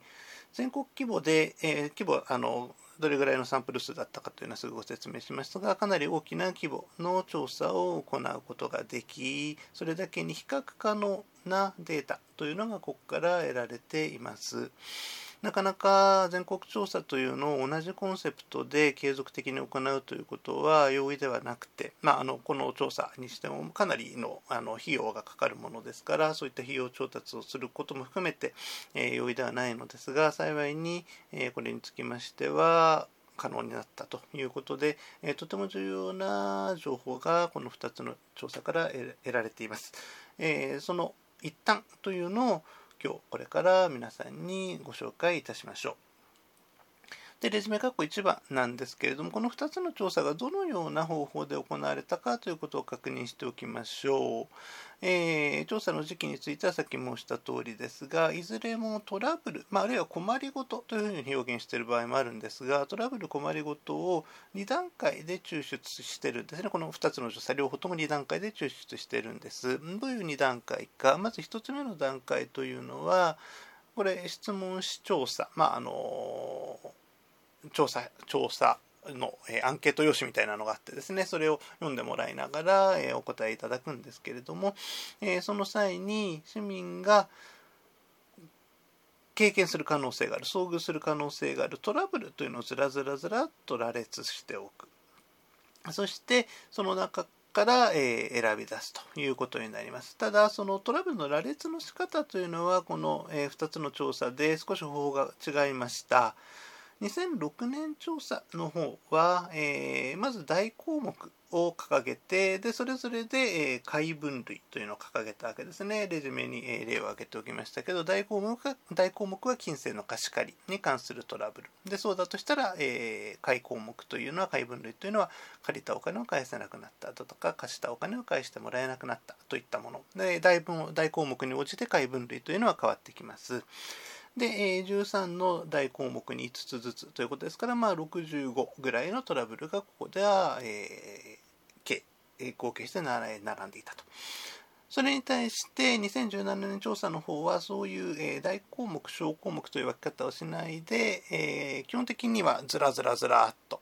S1: 全国規模で、えー、規模あのどれぐらいのサンプル数だったかというのはすぐご説明しましたがかなり大きな規模の調査を行うことができそれだけに比較可能なデータというのがここから得られています。なかなか全国調査というのを同じコンセプトで継続的に行うということは容易ではなくて、まあ、あのこの調査にしてもかなりのあの費用がかかるものですからそういった費用調達をすることも含めて、えー、容易ではないのですが幸いに、えー、これにつきましては可能になったということで、えー、とても重要な情報がこの2つの調査から得られています。えー、その一端というのを今日これから皆さんにご紹介いたしましょう。で、レジュメ括弧1番なんですけれども、この2つの調査がどのような方法で行われたかということを確認しておきましょう。えー、調査の時期についてはさっき申した通りですが、いずれもトラブル、まあ、あるいは困りごとというふうに表現している場合もあるんですが、トラブル、困りごとを2段階で抽出してるんですね。この2つの調査、両方とも2段階で抽出してるんです。どういう2段階か、まず1つ目の段階というのは、これ、質問紙調査、まあ、あの調査、調査の、えアンケート用紙みたいなのがあってですね、それを読んでもらいながら、えお答えいただくんですけれども、えその際に市民が経験する可能性がある、遭遇する可能性があるトラブルというのをずらずらずらっと羅列しておく。そして、その中から、え選び出すということになります。ただ、そのトラブルの羅列の仕方というのは、この、え2つの調査で少し方法が違いました。2006年調査の方は、えー、まず大項目を掲げて、で、それぞれで、えー、分類というのを掲げたわけですね。レジュメに、えー、例を挙げておきましたけど、大項目は、大項目は金銭の貸し借りに関するトラブル。で、そうだとしたら、えー、項目というのは、解分類というのは、借りたお金を返せなくなったとか、貸したお金を返してもらえなくなったといったもの。で、大分大項目に応じて解分類というのは変わってきます。で、13の大項目に5つずつということですから、まあ、65ぐらいのトラブルがここでは、えー、合計して並んでいたと。それに対して2017年調査の方はそういう、大項目小項目という分け方をしないで、え、基本的にはずらずらずらっと、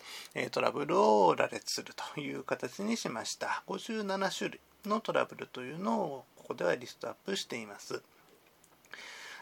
S1: トラブルを羅列するという形にしました57種類のトラブルというのをここではリストアップしています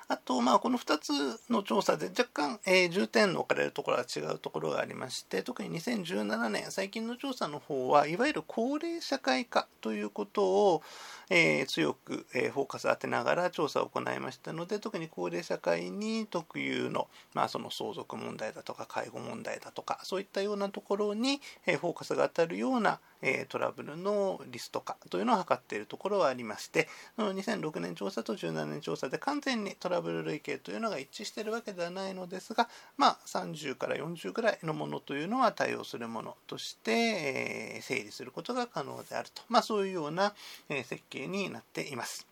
S1: あと、まあ、この2つの調査で若干、えー、重点の置かれるところは違うところがありまして、特に2017年、最近の調査の方は、いわゆる高齢社会化ということを、えー、強く、えー、フォーカス当てながら調査を行いましたので、特に高齢社会に特有の、まあ、その相続問題だとか介護問題だとか、そういったようなところに、え、フォーカスが当たるような、えトラブルのリスト化というのを図っているところはありまして、2006年調査と17年調査で完全にトラブル類型というのが一致しているわけではないのですが、まあ、30から40ぐらいのものというのは対応するものとして、え整理することが可能であると、まあ、そういうような、え設計になっています。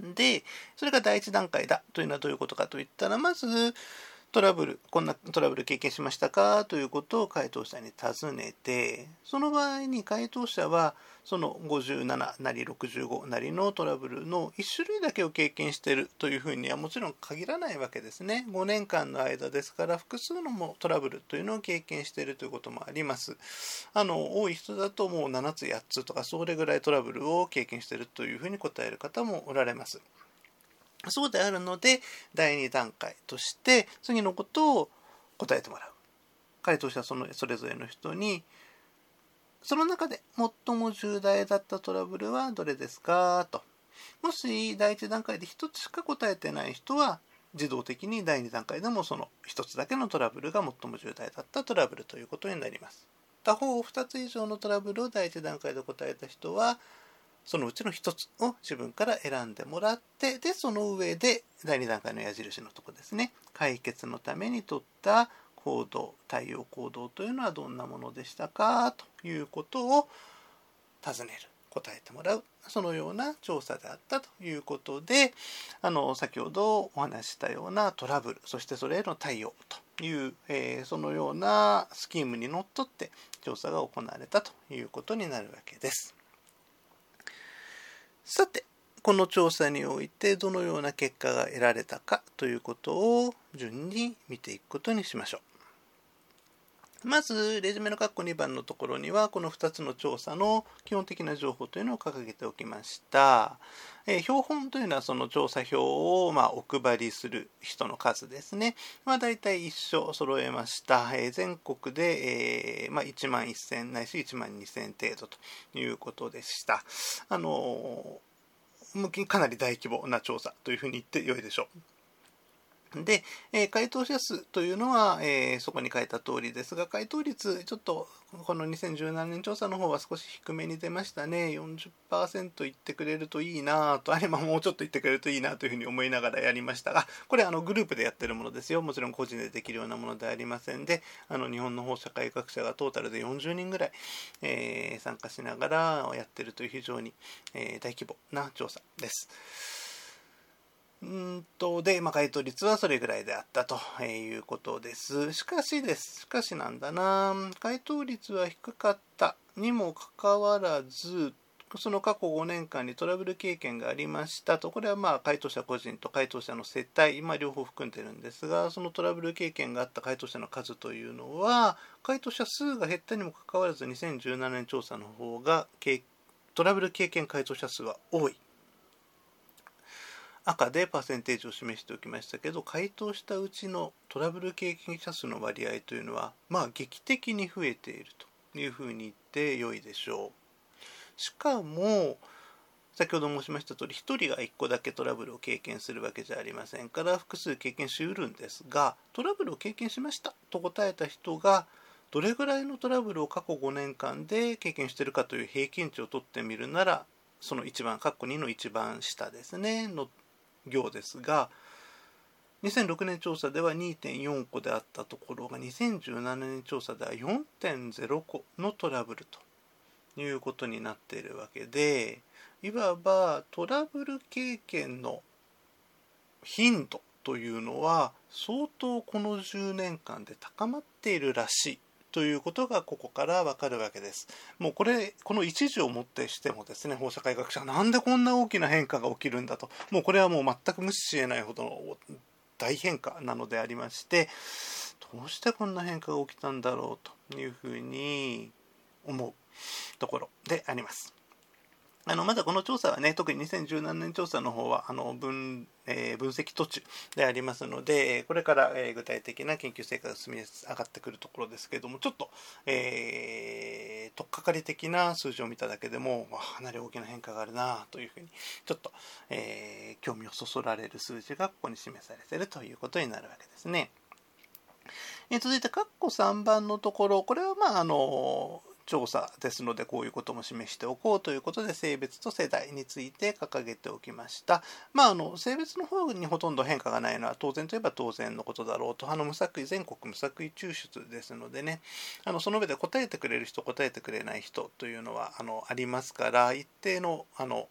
S1: で、それが第一段階だというのはどういうことかといったら、まず、トラブル、こんなトラブル経験しましたか？ということを回答者に尋ねて、その場合に回答者は、その57なり65なりのトラブルの1種類だけを経験しているというふうにはもちろん限らないわけですね。5年間の間ですから、複数のもトラブルというのを経験しているということもあります。あの、多い人だともう7つ、8つとか、それぐらいトラブルを経験しているというふうに答える方もおられます。そうであるので、第2段階として、次のことを答えてもらう。回答者そのそれぞれの人に、その中で最も重大だったトラブルはどれですか？と。もし第1段階で1つしか答えてない人は、自動的に第2段階でもその1つだけのトラブルが最も重大だったトラブルということになります。他方2つ以上のトラブルを第1段階で答えた人は、そのうちの一つを自分から選んでもらって、で、その上で第2段階の矢印のとこですね、解決のために取った行動、対応行動というのはどんなものでしたかということを尋ねる。答えてもらうそのような調査であったということであの先ほどお話したようなトラブルそしてそれへの対応という、えー、そのようなスキームにのっとって調査が行われたということになるわけです。さて、この調査においてどのような結果が得られたかということを順に見ていくことにしましょう。まず、レジュメの括弧2番のところには、この2つの調査の基本的な情報というのを掲げておきました。えー、標本というのはその調査票を、まあ、お配りする人の数ですね。まあ、大体一緒揃えました。えー、全国で、えー、まあ、1万1000ないし1万2000程度ということでした。あのかなり大規模な調査というふうに言ってよいでしょう。で、えー、回答者数というのは、えー、そこに書いた通りですが、回答率、ちょっとこの2017年調査の方は少し低めに出ましたね。40%いってくれるといいなと、あれももうちょっと言ってくれるといいなというふうに思いながらやりましたが、これあのグループでやってるものですよ。もちろん個人でできるようなものではありませんで、あの日本の放射改革者がトータルで40人ぐらい、えー、参加しながらやってるという非常に、え大規模な調査です。うんと、で、まあ、回答率はそれぐらいであったということです。しかしです。しかしなんだな。回答率は低かったにもかかわらず、その過去5年間にトラブル経験がありましたと、これはまあ回答者個人と回答者の世帯、まあ、両方含んでるんですが、そのトラブル経験があった回答者の数というのは、回答者数が減ったにもかかわらず、2017年調査の方が、トラブル経験回答者数は多い。赤でパーセンテージを示しておきましたけど回答したうちのトラブル経験者数の割合というのはまあ劇的に増えているというふうに言って良いでしょう。しかも先ほど申しました通り、1人が1個だけトラブルを経験するわけじゃありませんから、複数経験しうるんですが、トラブルを経験しましたと答えた人が、どれぐらいのトラブルを過去5年間で経験しているかという平均値を取ってみるなら、その一番、括弧2の一番下ですね、の行ですが、2006年調査では2.4個であったところが2017年調査では4.0個のトラブルということになっているわけでいわばトラブル経験の頻度というのは相当この10年間で高まっているらしい。ということがここからわかるわけです。もうこれ、この一時をもってしてもですね、法社会学者なんでこんな大きな変化が起きるんだと、もうこれはもう全く無視しえないほどの大変化なのでありまして、どうしてこんな変化が起きたんだろうというふうに思うところであります。あのまだこの調査はね、特に2017年調査の方はあの分,、えー、分析途中でありますので、これから、えー、具体的な研究成果が積み上がってくるところですけれども、ちょっと、えー、とっかかり的な数字を見ただけでも、かなり大きな変化があるなというふうに、ちょっと、え興味をそそられる数字がここに示されているということになるわけですね。え続いて、括弧3番のところ、これはまあ、あの、調査ですのでこういうことも示しておこうということで性別と世代について掲げておきました。まあ、あの性別の方にほとんど変化がないのは当然といえば当然のことだろうとあの無作為全国無作為抽出ですのでねあのその上で答えてくれる人答えてくれない人というのはあのありますから一定のあの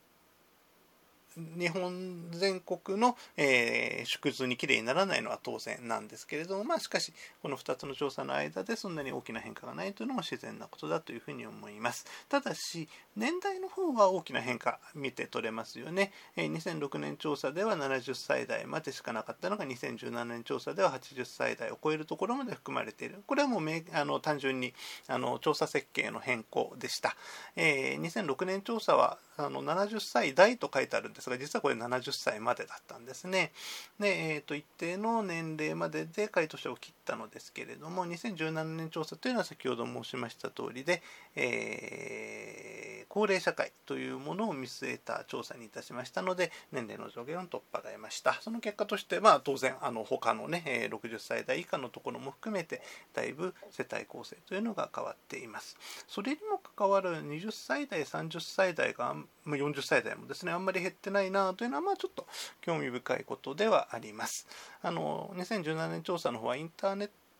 S1: 日本全国の、えー、縮図にきれいにならないのは当然なんですけれども、まあ、しかしこの2つの調査の間でそんなに大きな変化がないというのも自然なことだというふうに思います。ただし年代の方は大きな変化見て取れますよね。えー、2006年調査では70歳代までしかなかったのが2017年調査では80歳代を超えるところまで含まれている。これはもうあの単純にあの調査設計の変更でした。えー、2006年調査はあの70歳代と書いてあるんですが実はこれ70歳までだったんですね。で、えーと、一定の年齢までで回答者を切ったのですけれども2017年調査というのは先ほど申しました通りで、えー、高齢社会というものを見据えた調査にいたしましたので年齢の上限を突破が得ました。その結果として、まあ、当然あの他のね60歳代以下のところも含めてだいぶ世帯構成というのが変わっています。それにもかかわらず20歳代30歳代が40歳代もですねあんまり減ってないなというのはまあちょっと興味深いことではありますあの2017年調査の方はインターネッ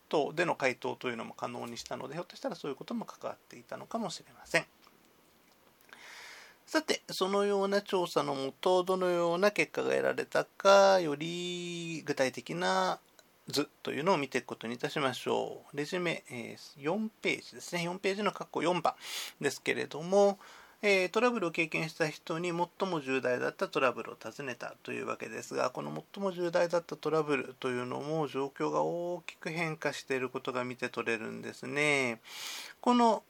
S1: トでの回答というのも可能にしたのでひょっとしたらそういうことも関わっていたのかもしれませんさて、そのような調査のもと、どのような結果が得られたか、より具体的な図というのを見ていくことにいたしましょう。レジュメ、え4ページですね。4ページの括弧4番ですけれども、えー、トラブルを経験した人に最も重大だったトラブルを尋ねたというわけですがこの最も重大だったトラブルというのも状況が大きく変化していることが見て取れるんですね。この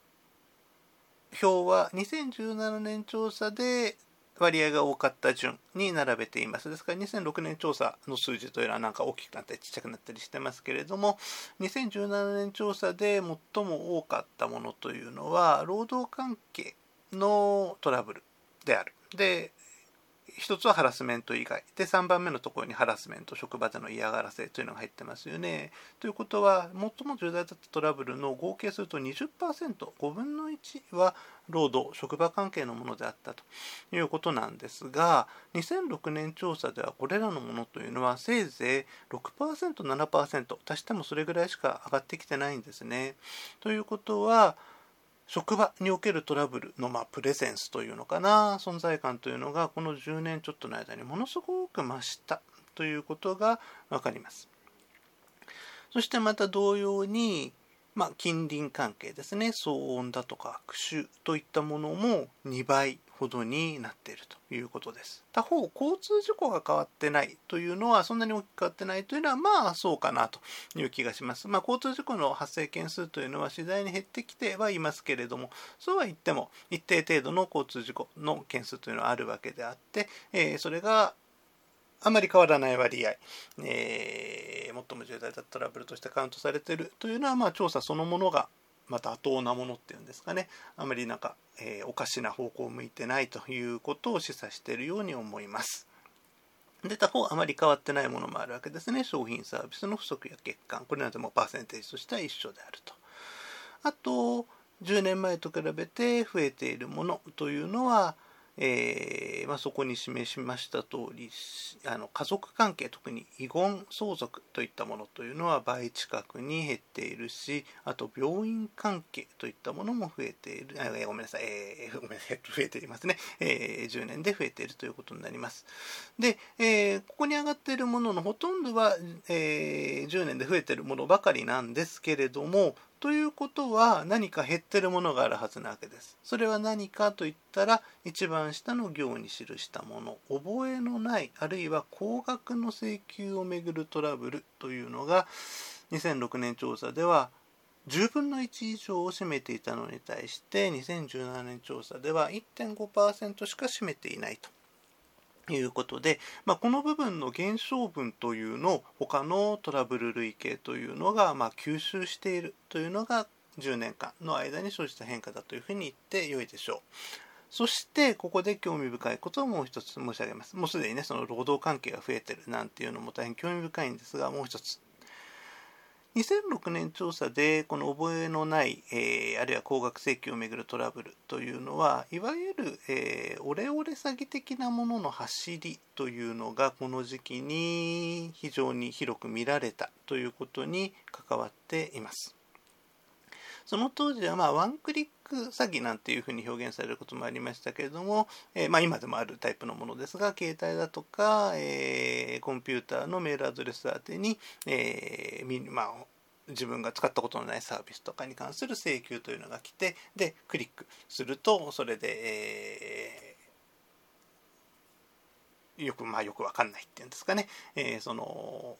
S1: 表は2017年調査で割合が多かった順に並べています。ですから2006年調査の数字というのはなんか大きくなったりちっちゃくなったりしてますけれども2017年調査で最も多かったものというのは労働関係のトラブルである。で、一つはハラスメント以外。で、3番目のところにハラスメント、職場での嫌がらせというのが入ってますよね。ということは、最も重大だったトラブルの合計すると20%、5分の1は労働、職場関係のものであったということなんですが、2006年調査ではこれらのものというのはせいぜい6%、7%、足してもそれぐらいしか上がってきてないんですね。ということは、職場におけるトラブルの、まあ、プレゼンスというのかな存在感というのがこの10年ちょっとの間にものすごく増したということが分かります。そしてまた同様にまあ、近隣関係ですね騒音だとか悪臭といったものも2倍ほどになっているということです。他方交通事故が変わってないというのはそんなに大きく変わってないというのはまあそうかなという気がします、まあ、交通事故の発生件数というのは次第に減ってきてはいますけれどもそうは言っても一定程度の交通事故の件数というのはあるわけであって、えー、それがあまり変わらない割合、えー、最も重大だったトラブルとしてカウントされているというのは、まあ、調査そのものがまた妥当なものっていうんですかね。あまりなんか、えー、おかしな方向を向いてないということを示唆しているように思います。で他方あまり変わってないものもあるわけですね。商品サービスの不足や欠陥。これなんてもパーセンテージとしては一緒であると。あと10年前と比べて増えているものというのはえーまあ、そこに示しました通りあり家族関係特に遺言相続といったものというのは倍近くに減っているしあと病院関係といったものも増えている。あえごめんなさい、えー、ごめんなさい。増 えていますね、え、10年で増えているということになります。で、え、ここに上がっているもののほとんどは、え、10年で増えているものばかりなんですけれどもということは何か減ってるものがあるはずなわけです。それは何かといったら一番下の行に記したもの覚えのないあるいは高額の請求をめぐるトラブルというのが2006年調査では10分の1以上を占めていたのに対して2017年調査では1.5%しか占めていないということで、まあ、この部分の減少分というのを他のトラブル類型というのがま吸収しているというのが10年間の間に生じた変化だというふうに言ってよいでしょう。そしてここで興味深いことをもう一つ申し上げます。もうすでにねその労働関係が増えてるなんていうのも大変興味深いんですがもう一つ2006年調査でこの覚えのない、えー、あるいは高額請求をめぐるトラブルというのはいわゆる、えー、オレオレ詐欺的なものの走りというのがこの時期に非常に広く見られたということに関わっています。その当時はまあワンクリック詐欺なんていうふうに表現されることもありましたけれども、えー、まあ、今でもあるタイプのものですが携帯だとか、えー、コンピューターのメールアドレス宛てに、えー、まあ、自分が使ったことのないサービスとかに関する請求というのが来てでクリックするとそれで、えー、よくまあよくわかんないっていうんですかね、えー、その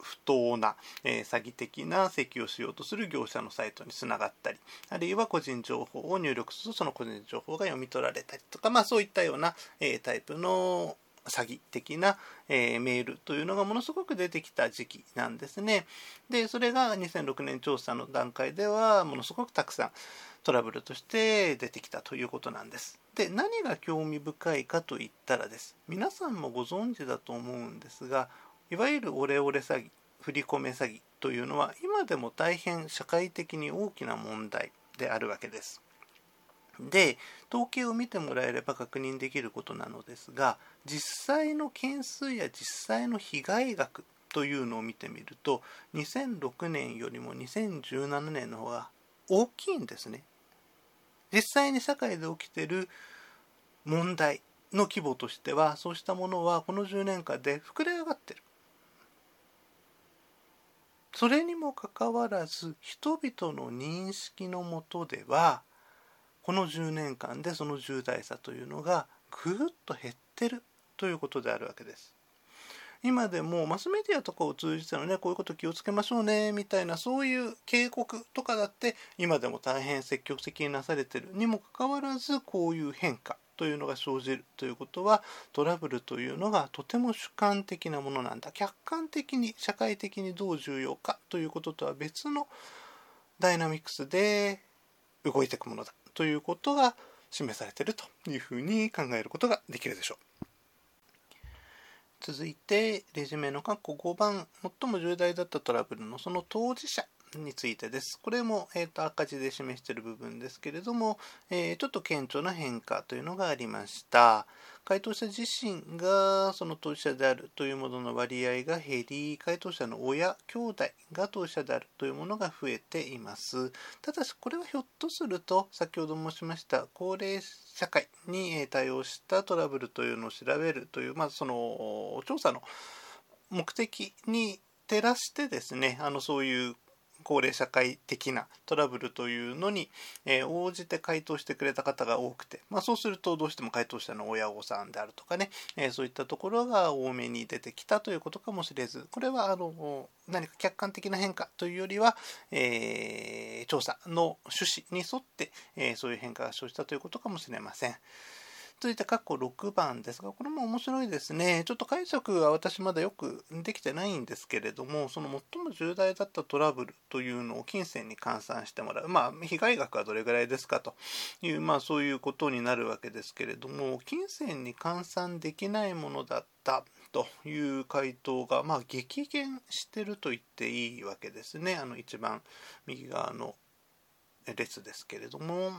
S1: 不当な、えー、詐欺的な請求をしようとする業者のサイトにつながったりあるいは個人情報を入力するとその個人情報が読み取られたりとか、まあ、そういったような、えー、タイプの詐欺的な、えー、メールというのがものすごく出てきた時期なんですね。でそれが2006年調査の段階ではものすごくたくさんトラブルとして出てきたということなんです。で何が興味深いかといったらです皆さんもご存知だと思うんですがいわゆるオレオレ詐欺振り込め詐欺というのは今でも大変社会的に大きな問題であるわけです。で統計を見てもらえれば確認できることなのですが実際の件数や実際の被害額というのを見てみると2006年よりも2017年の方が大きいんですね。実際に社会で起きてる問題の規模としてはそうしたものはこの10年間で膨れ上がってる。それにもかかわらず人々の認識のもとではこの10年間でその重大さというのがぐっと減ってるということであるわけです。今でもマスメディアとかを通じてのねこういうこと気をつけましょうねみたいなそういう警告とかだって今でも大変積極的になされてるにもかかわらずこういう変化というのが生じるということはトラブルというのがとても主観的なものなんだ客観的に社会的にどう重要かということとは別のダイナミクスで動いていくものだということが示されているというふうに考えることができるでしょう。続いてレジュメの括弧5番最も重大だったトラブルのその当事者についてです。これも、えーと、赤字で示している部分ですけれども、えー、ちょっと顕著な変化というのがありました。回答者自身がその当事者であるというものの割合が減り、回答者の親、兄弟が当事者であるというものが増えています。ただし、これはひょっとすると、先ほど申しました高齢社会に対応したトラブルというのを調べるという、まあ、その調査の目的に照らしてですね、あのそういう高齢社会的なトラブルというのに、えー、応じて回答してくれた方が多くて、まあ、そうするとどうしても回答者の親御さんであるとかね、えー、そういったところが多めに出てきたということかもしれずこれはあの何か客観的な変化というよりは、えー、調査の趣旨に沿って、えそういう変化が生じたということかもしれません。続いて過去6番ですが、これも面白いですね。ちょっと解釈は私まだよくできてないんですけれども、その最も重大だったトラブルというのを金銭に換算してもらう。まあ、被害額はどれぐらいですかという、まあそういうことになるわけですけれども、金銭に換算できないものだったという回答が、まあ激減してると言っていいわけですね。あの一番右側の列ですけれども。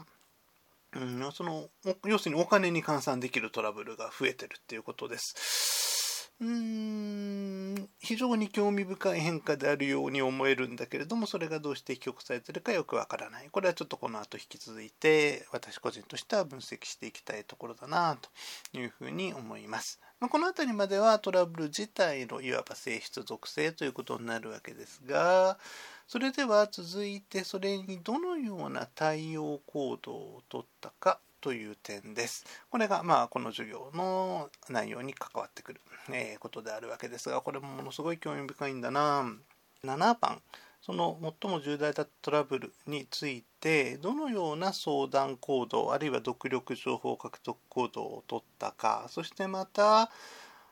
S1: うん、その要するにお金に換算できるトラブルが増えてるっていうことです。うーん非常に興味深い変化であるように思えるんだけれどもそれがどうして引き起こされてるかよくわからない。これはちょっとこの後引き続いて私個人としては分析していきたいところだなというふうに思います、ま、この辺りまではトラブル自体のいわば性質属性ということになるわけですがそれでは続いてそれにどのような対応行動をとったかという点です。これがまあこの授業の内容に関わってくる、えことであるわけですがこれもものすごい興味深いんだな。7番その最も重大なトラブルについてどのような相談行動あるいは独力情報獲得行動をとったかそしてまた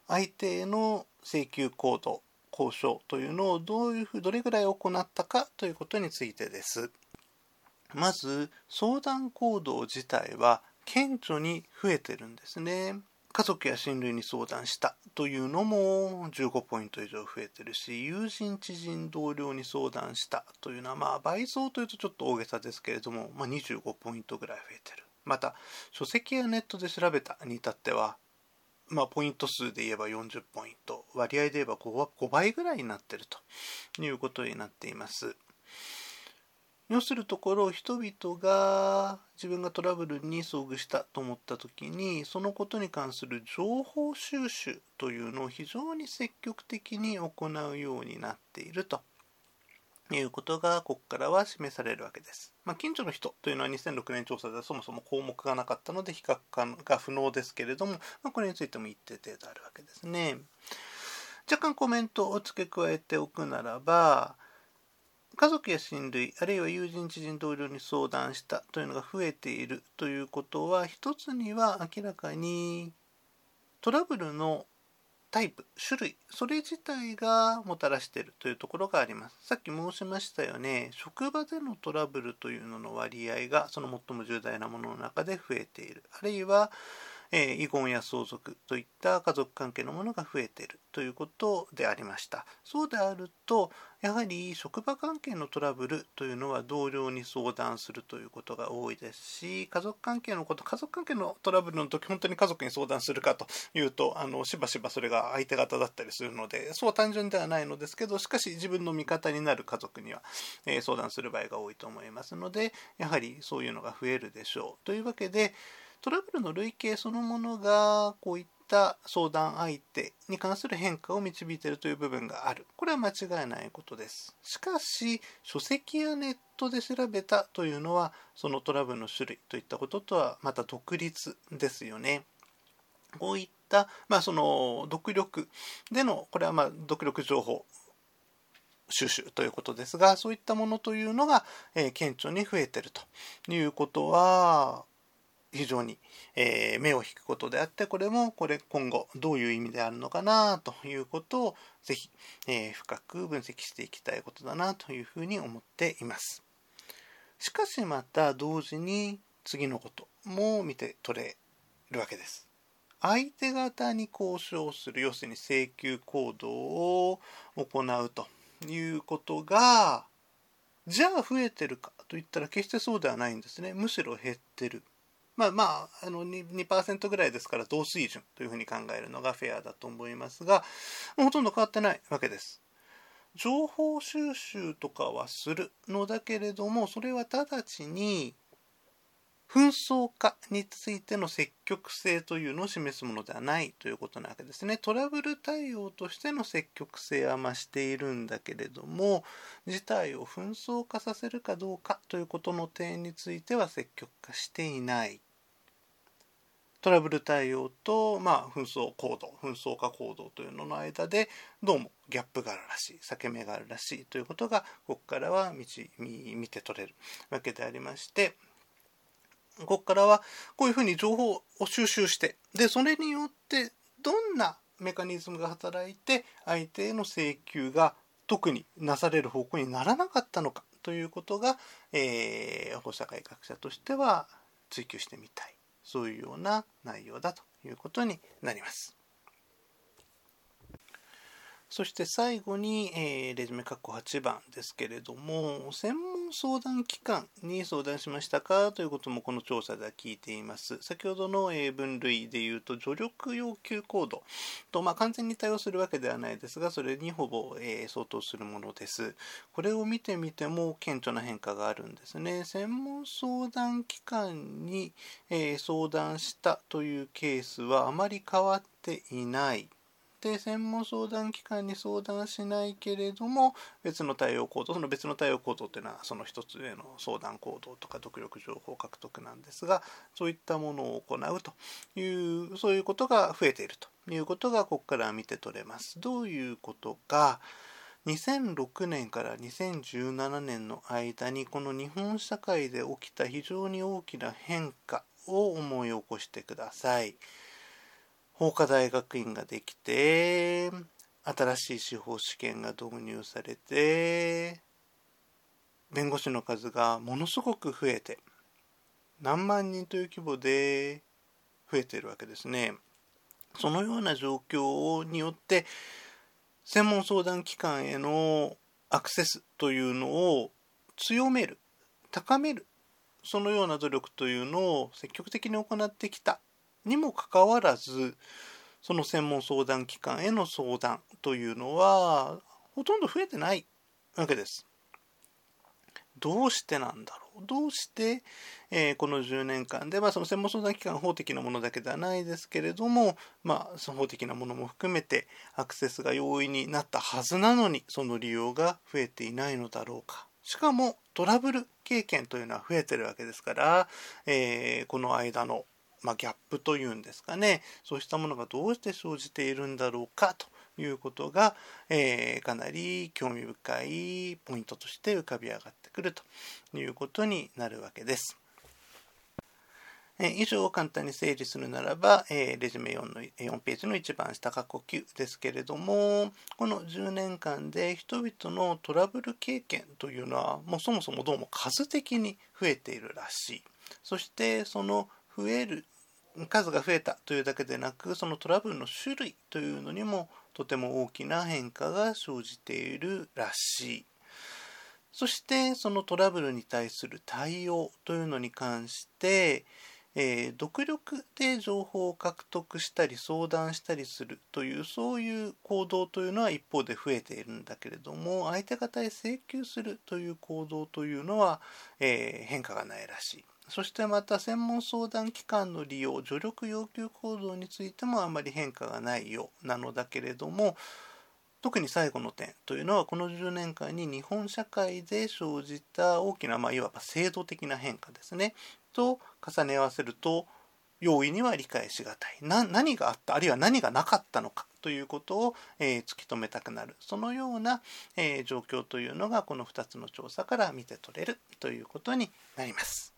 S1: 相手への請求行動交渉というのをどういうふうどれぐらい行ったかということについてです。まず相談行動自体は顕著に増えてるんですね。家族や親類に相談したというのも15ポイント以上増えてるし友人知人同僚に相談したというのはまあ倍増というとちょっと大げさですけれども、まあ、25ポイントぐらい増えてるまた書籍やネットで調べたに至ってはまあ、ポイント数で言えば40ポイント、割合で言えば 5, 倍ぐらいになってるということになっています。要するところ人々が自分がトラブルに遭遇したと思った時にそのことに関する情報収集というのを非常に積極的に行うようになっているということがここからは示されるわけです。まあ、近所の人というのは2006年調査ではそもそも項目がなかったので比較が不能ですけれども、まあ、これについても一定程度あるわけですね。若干コメントを付け加えておくならば家族や親類あるいは友人知人同僚に相談したというのが増えているということは一つには明らかにトラブルのタイプ種類それ自体がもたらしているというところがあります。さっき申しましたよね職場でのトラブルというのの割合がその最も重大なものの中で増えている。あるいはえー、遺言や相続といった家族関係のものが増えているということでありました。そうであると、やはり職場関係のトラブルというのは同僚に相談するということが多いですし、家族関係のこと、家族関係のトラブルの時、本当に家族に相談するかというと、あのしばしばそれが相手方だったりするので、そう単純ではないのですけど、しかし自分の味方になる家族には、えー、相談する場合が多いと思いますので、やはりそういうのが増えるでしょう。というわけで、トラブルの類型そのものがこういった相談相手に関する変化を導いているという部分がある。これは間違いないことです。しかし、書籍やネットで調べたというのは、そのトラブルの種類といったこととはまた独立ですよね。こういった、まあ、その独力での、これはまあ独力情報収集ということですが、そういったものというのが、えー、顕著に増えているということは、非常に、え、目を引くことであってこれもこれ今後どういう意味であるのかなということをぜひ、え、深く分析していきたいことだなというふうに思っています。しかしまた同時に次のことも見て取れるわけです。相手方に交渉する要するに請求行動を行うということがじゃあ増えてるかといったら決してそうではないんですね。むしろ減ってる。まあまあ、あの 2%, ぐらいですから同水準というふうに考えるのがフェアだと思いますが、もうほとんど変わってないわけです。情報収集とかはするのだけれども、それは直ちに紛争化についての積極性というのを示すものではないということなわけですね。トラブル対応としての積極性は増しているんだけれども、事態を紛争化させるかどうかということの点については積極化していないトラブル対応と、まあ、紛争行動、紛争化行動というのの間で、どうもギャップがあるらしい、裂け目があるらしいということが、ここからは見見て取れるわけでありまして、ここからはこういうふうに情報を収集してでそれによってどんなメカニズムが働いて相手への請求が特になされる方向にならなかったのかということが、えー、放射改革者としては追求してみたい。そういうような内容だということになります。そして最後に、えー、レジュメ括弧8番ですけれども、専門相談機関に相談しましたかということもこの調査では聞いています。先ほどの、分類で言うと、助力要求コードと、まあ、完全に対応するわけではないですが、それにほぼ、え、相当するものです。これを見てみても顕著な変化があるんですね。専門相談機関に、え相談したというケースはあまり変わっていない。で専門相談機関に相談しないけれども別の対応行動その別の対応行動っていうのはその一つ上の相談行動とか独力情報獲得なんですがそういったものを行うというそういうことが増えているということがここから見て取れます。どういうことか2006年から2017年の間にこの日本社会で起きた非常に大きな変化を思い起こしてください。法科大学院ができて新しい司法試験が導入されて弁護士の数がものすごく増えて何万人という規模で増えているわけですね。そのような状況によって専門相談機関へのアクセスというのを強める高めるそのような努力というのを積極的に行ってきたにもかかわらずその専門相談機関への相談というのはほとんど増えてないわけです。どうしてなんだろう？どうして、えー、この10年間で、まあ、その専門相談機関法的なものだけではないですけれども、まあ、その法的なものも含めてアクセスが容易になったはずなのにその利用が増えていないのだろうかしかもトラブル経験というのは増えてるわけですから、えー、この間のまあ、ギャップというんですかねそうしたものがどうして生じているんだろうかということが、えー、かなり興味深いポイントとして浮かび上がってくるということになるわけです。え以上を簡単に整理するならば、えレジュメ4の4ページの一番下過去9ですけれどもこの10年間で人々のトラブル経験というのはもうそもそもどうも数的に増えているらしいそしてその増える数が増えたというだけでなくそのトラブルの種類というのにもとても大きな変化が生じているらしいそしてそのトラブルに対する対応というのに関して、えー、独力で情報を獲得したり相談したりするというそういう行動というのは一方で増えているんだけれども相手方へ請求するという行動というのは、えー、変化がないらしい。そしてまた専門相談機関の利用助力要求行動についてもあまり変化がないようなのだけれども特に最後の点というのはこの10年間に日本社会で生じた大きな、まあ、いわば制度的な変化ですね。と重ね合わせると容易には理解しがたい。な何があったあるいは何がなかったのかということを、えー、突き止めたくなる。そのような、えー、状況というのがこの2つの調査から見て取れるということになります。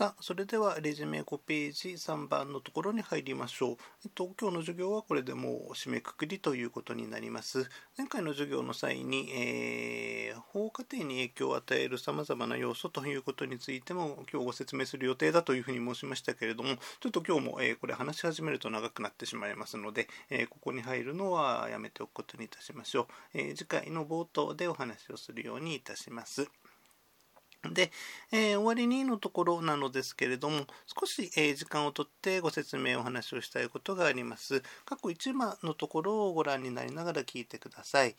S1: さあ、それではレジュメ5ページ3番のところに入りましょう。えっと、今日の授業はこれでもう締めくくりということになります。前回の授業の際に、えー、法家庭に影響を与える様々な要素ということについても今日ご説明する予定だというふうに申しましたけれども、ちょっと今日も、えー、これ話し始めると長くなってしまいますので、えー、ここに入るのはやめておくことにいたしましょう。え次回の冒頭でお話をするようにいたします。で、えー、終わりにのところなのですけれども、少し、えー、時間をとってご説明お話をしたいことがあります。過去1話のところをご覧になりながら聞いてください。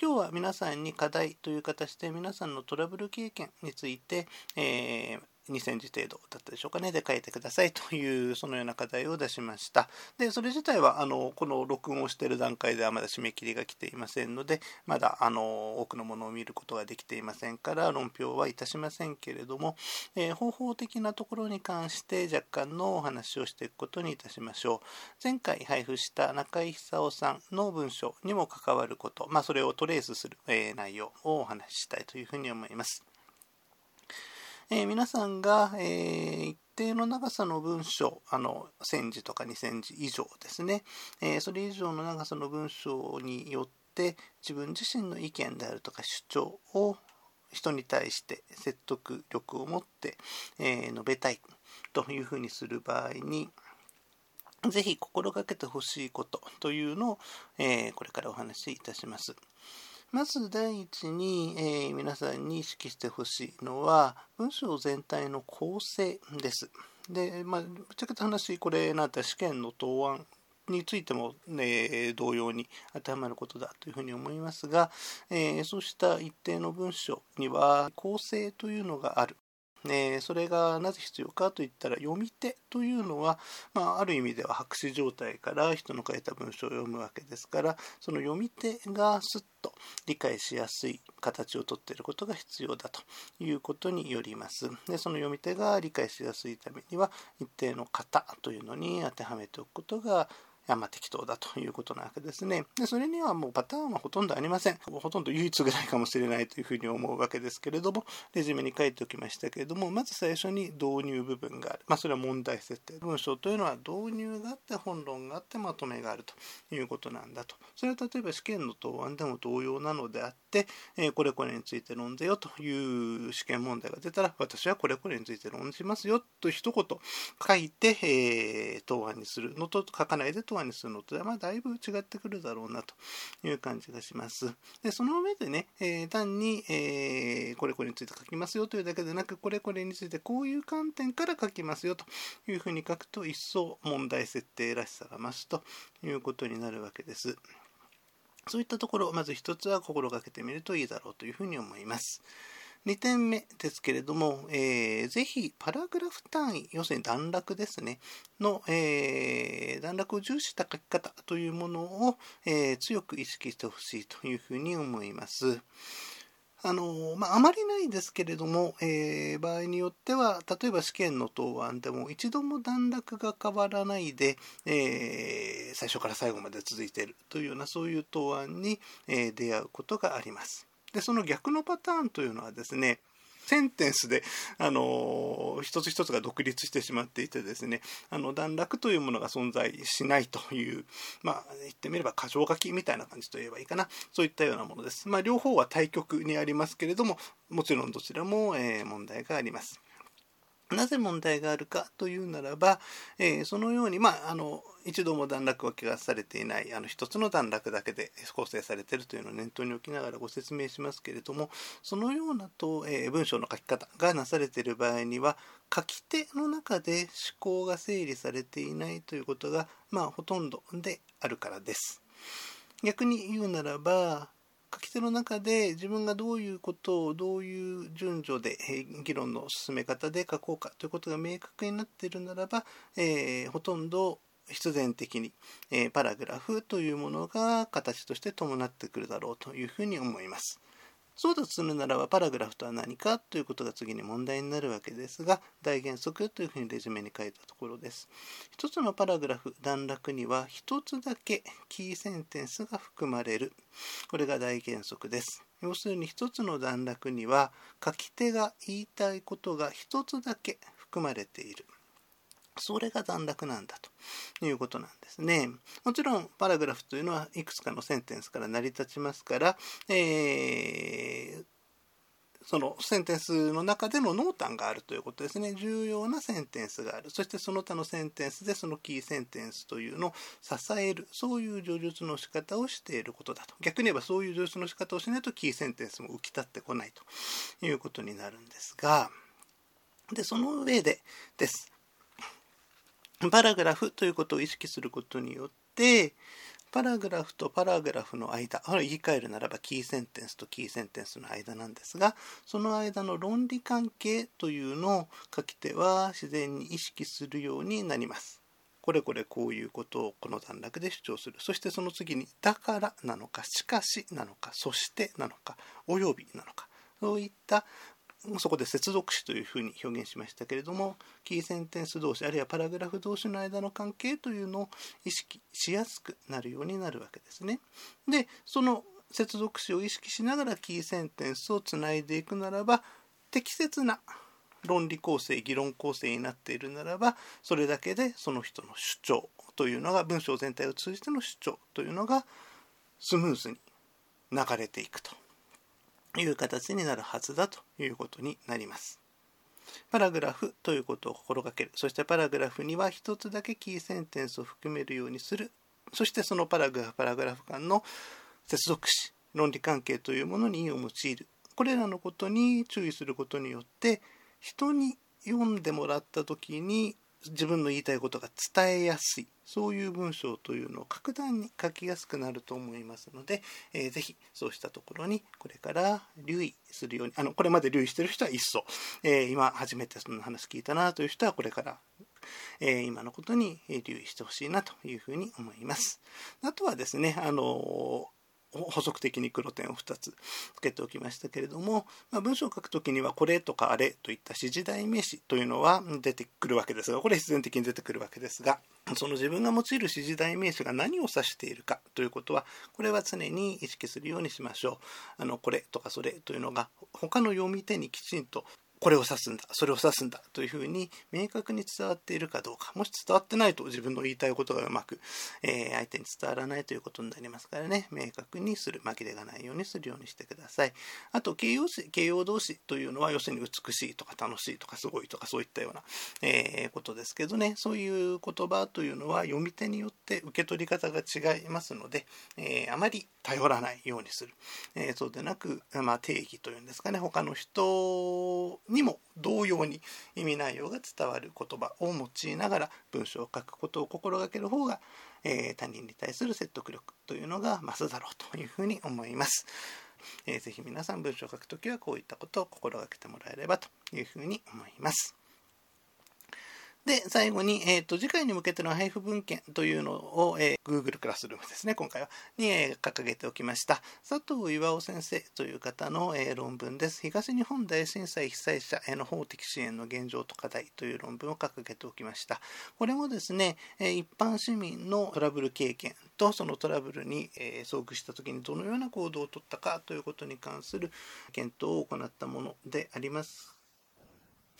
S1: 今日は皆さんに課題という形で皆さんのトラブル経験について、えー2センチ程度だったでしょうかね、で書いてくださいという、そのような課題を出しました。で、それ自体は、あの、この録音をしている段階ではまだ締め切りが来ていませんので、まだ、あの、多くのものを見ることができていませんから、論評はいたしませんけれども、えー、方法的なところに関して若干のお話をしていくことにいたしましょう。前回配布した中井久夫さんの文章にも関わること、まあ、それをトレースする、えー、内容をお話ししたいというふうに思います。えー、皆さんが、えー、一定の長さの文章、あの、1000字とか2000字以上ですね、えー、それ以上の長さの文章によって自分自身の意見であるとか主張を人に対して説得力を持って、え述べたいというふうにする場合に、ぜひ心がけてほしいことというのを、えこれからお話しいたします。まず第一に、えー、皆さんに意識してほしいのは文章全体の構成です。で、まあ、ぶっちゃけた話、これなんて試験の答案についても、ね、同様に当てはまることだというふうに思いますが、えー、そうした一定の文章には構成というのがある。えそれがなぜ必要かといったら読み手というのは、まあ、ある意味では白紙状態から人の書いた文章を読むわけですからその読み手がすっと理解しやすい形をとっていることが必要だということによります。でその読み手が理解しやすいためには一定の型というのに当てはめておくことがまあ、適当だということなわけですね。で、それにはもうパターンはほとんどありません。ほとんど唯一ぐらいかもしれないというふうに思うわけですけれども、レジュメに書いておきましたけれども、まず最初に導入部分がある。まあ、それは問題設定。文章というのは導入があって本論があってまとめがあるということなんだと。それは例えば試験の答案でも同様なのであって、えー、これこれについて論ぜよという試験問題が出たら、私はこれこれについて論じますよと一言書いて、えー、答案にするのと書かないで答案にするのとは、まあ、だいぶ違ってくるだろうなという感じがします。で、その上でね、えー、単に、えー、これこれについて書きますよというだけでなく、これこれについてこういう観点から書きますよというふうに書くと、一層問題設定らしさが増すということになるわけです。そういったところ、まず一つは心がけてみるといいだろうというふうに思います。2点目ですけれども、えー、ぜひパラグラフ単位、要するに段落ですね、の、えー、段落を重視した書き方というものを、えー、強く意識してほしいというふうに思います。あのまあ、あまりないですけれども、えー、場合によっては例えば試験の答案でも一度も段落が変わらないで、えー、最初から最後まで続いているというようなそういう答案に、えー、出会うことがあります。で、その逆のパターンというのはですね、センテンスで、あの一つ一つが独立してしまっていてですね、あの、段落というものが存在しないという、まあ、言ってみれば過剰書きみたいな感じといえばいいかな。そういったようなものです。まあ、両方は対極にありますけれども、もちろんどちらも、えー、問題があります。なぜ問題があるかというならば、えー、そのように、まあ、あの、一度も段落分けがされていない、あの、一つの段落だけで構成されているというのを念頭に置きながらご説明しますけれども、そのようなと、えー、文章の書き方がなされている場合には、書き手の中で思考が整理されていないということが、まあ、ほとんどであるからです。逆に言うならば、書き手の中で自分がどういうことをどういう順序で議論の進め方で書こうかということが明確になっているならば、えー、ほとんど必然的に、えー、パラグラフというものが形として伴ってくるだろうというふうに思います。そうだとするならばパラグラフとは何かということが次に問題になるわけですが大原則というふうにレジュメに書いたところです。一つのパラグラフ段落には一つだけキーセンテンスが含まれる。これが大原則です。要するに一つの段落には書き手が言いたいことが一つだけ含まれている。それが段落なんだということなんですね。もちろんパラグラフというのはいくつかのセンテンスから成り立ちますから、えー、そのセンテンスの中での濃淡があるということですね。重要なセンテンスがある。そしてその他のセンテンスでそのキーセンテンスというのを支える。そういう叙述の仕方をしていることだと。逆に言えばそういう叙述の仕方をしないとキーセンテンスも浮き立ってこないということになるんですが、で、その上でです。パラグラフということを意識することによって、パラグラフとパラグラフの間、あ言い換えるならばキーセンテンスとキーセンテンスの間なんですが、その間の論理関係というのを書き手は自然に意識するようになります。これこれこういうことをこの段落で主張する。そしてその次に、だからなのか、しかしなのか、そしてなのか、およびなのか、そういったそこで接続詞というふうに表現しましたけれども、キーセンテンス同士、あるいはパラグラフ同士の間の関係というのを意識しやすくなるようになるわけですね。で、その接続詞を意識しながらキーセンテンスをつないでいくならば、適切な論理構成、議論構成になっているならば、それだけでその人の主張というのが、文章全体を通じての主張というのがスムーズに流れていくと。いう形になるはずだということになります。パラグラフということを心がける。そしてパラグラフには一つだけキーセンテンスを含めるようにする。そしてそのパラグラフ、パラグラフ間の接続詞、論理関係というものに意を用いる。これらのことに注意することによって、人に読んでもらった時に自分の言いたいことが伝えやすいそういう文章というのを格段に書きやすくなると思いますので、えー、ぜひそうしたところにこれから留意するようにあのこれまで留意してる人は一層、えー、今初めてその話聞いたなという人はこれからえ、今のことに留意してほしいなというふうに思います。あとはですね、あの補足的に黒点を2つつけておきましたけれども、まあ、文章を書くときにはこれとかあれといった指示代名詞というのは出てくるわけですが、これ必然的に出てくるわけですが、その自分が用いる指示代名詞が何を指しているかということは、これは常に意識するようにしましょう。あの、これとかそれというのが他の読み手にきちんとこれを指すんだ、それを指すんだというふうに明確に伝わっているかどうか。もし伝わってないと自分の言いたいことがうまく、えー、相手に伝わらないということになりますからね、明確にする、紛れがないようにするようにしてください。あと、形容詞、形容動詞というのは、要するに美しいとか楽しいとかすごいとかそういったような、えー、ことですけどね、そういう言葉というのは読み手によって受け取り方が違いますので、えー、あまり頼らないようにする。えそうでなく、まあ、定義というんですかね、他の人にも同様に意味内容が伝わる言葉を用いながら文章を書くことを心がける方が、えー、他人に対する説得力というのが増すだろうというふうに思います。えー、ぜひ皆さん文章を書くときはこういったことを心がけてもらえればというふうに思います。で、最後に、えっ、ー、と、次回に向けての配布文献というのを、えー、Google クラスルームですね、今回は、に、えー、掲げておきました。佐藤岩尾先生という方の、えー、論文です。東日本大震災被災者への法的支援の現状と課題という論文を掲げておきました。これもですね、え一般市民のトラブル経験とそのトラブルに、え遭遇した時にどのような行動をとったかということに関する検討を行ったものであります。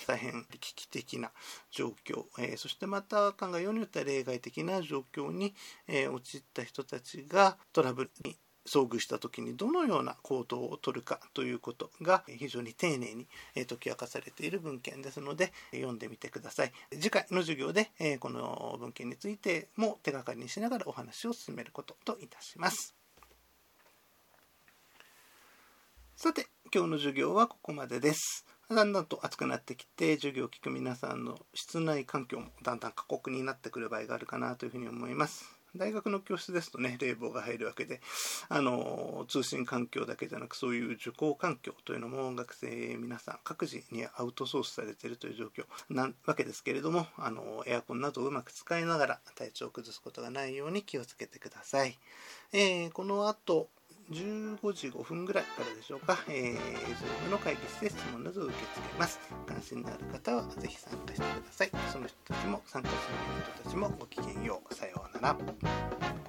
S1: 大変危機的な状況、えー、そしてまた考えようによっては例外的な状況に、えー、陥った人たちがトラブルに遭遇した時にどのような行動をとるかということが非常に丁寧に解き明かされている文献ですので読んでみてください。次回の授業でこの文献についても手がかりにしながらお話を進めることといたします。さて今日の授業はここまでです。だんだんと暑くなってきて授業を聞く皆さんの室内環境もだんだん過酷になってくる場合があるかなというふうに思います。大学の教室ですとね、冷房が入るわけで、あの、通信環境だけじゃなく、そういう受講環境というのも学生皆さん各自にアウトソースされているという状況なわけですけれども、あの、エアコンなどをうまく使いながら体調を崩すことがないように気をつけてください。えー、この後、15時5分ぐらいからでしょうか、えー、Zoom の会議室で質問などを受け付けます。関心のある方はぜひ参加してください。その人たちも参加しない人たちもごきげんよう。さようなら。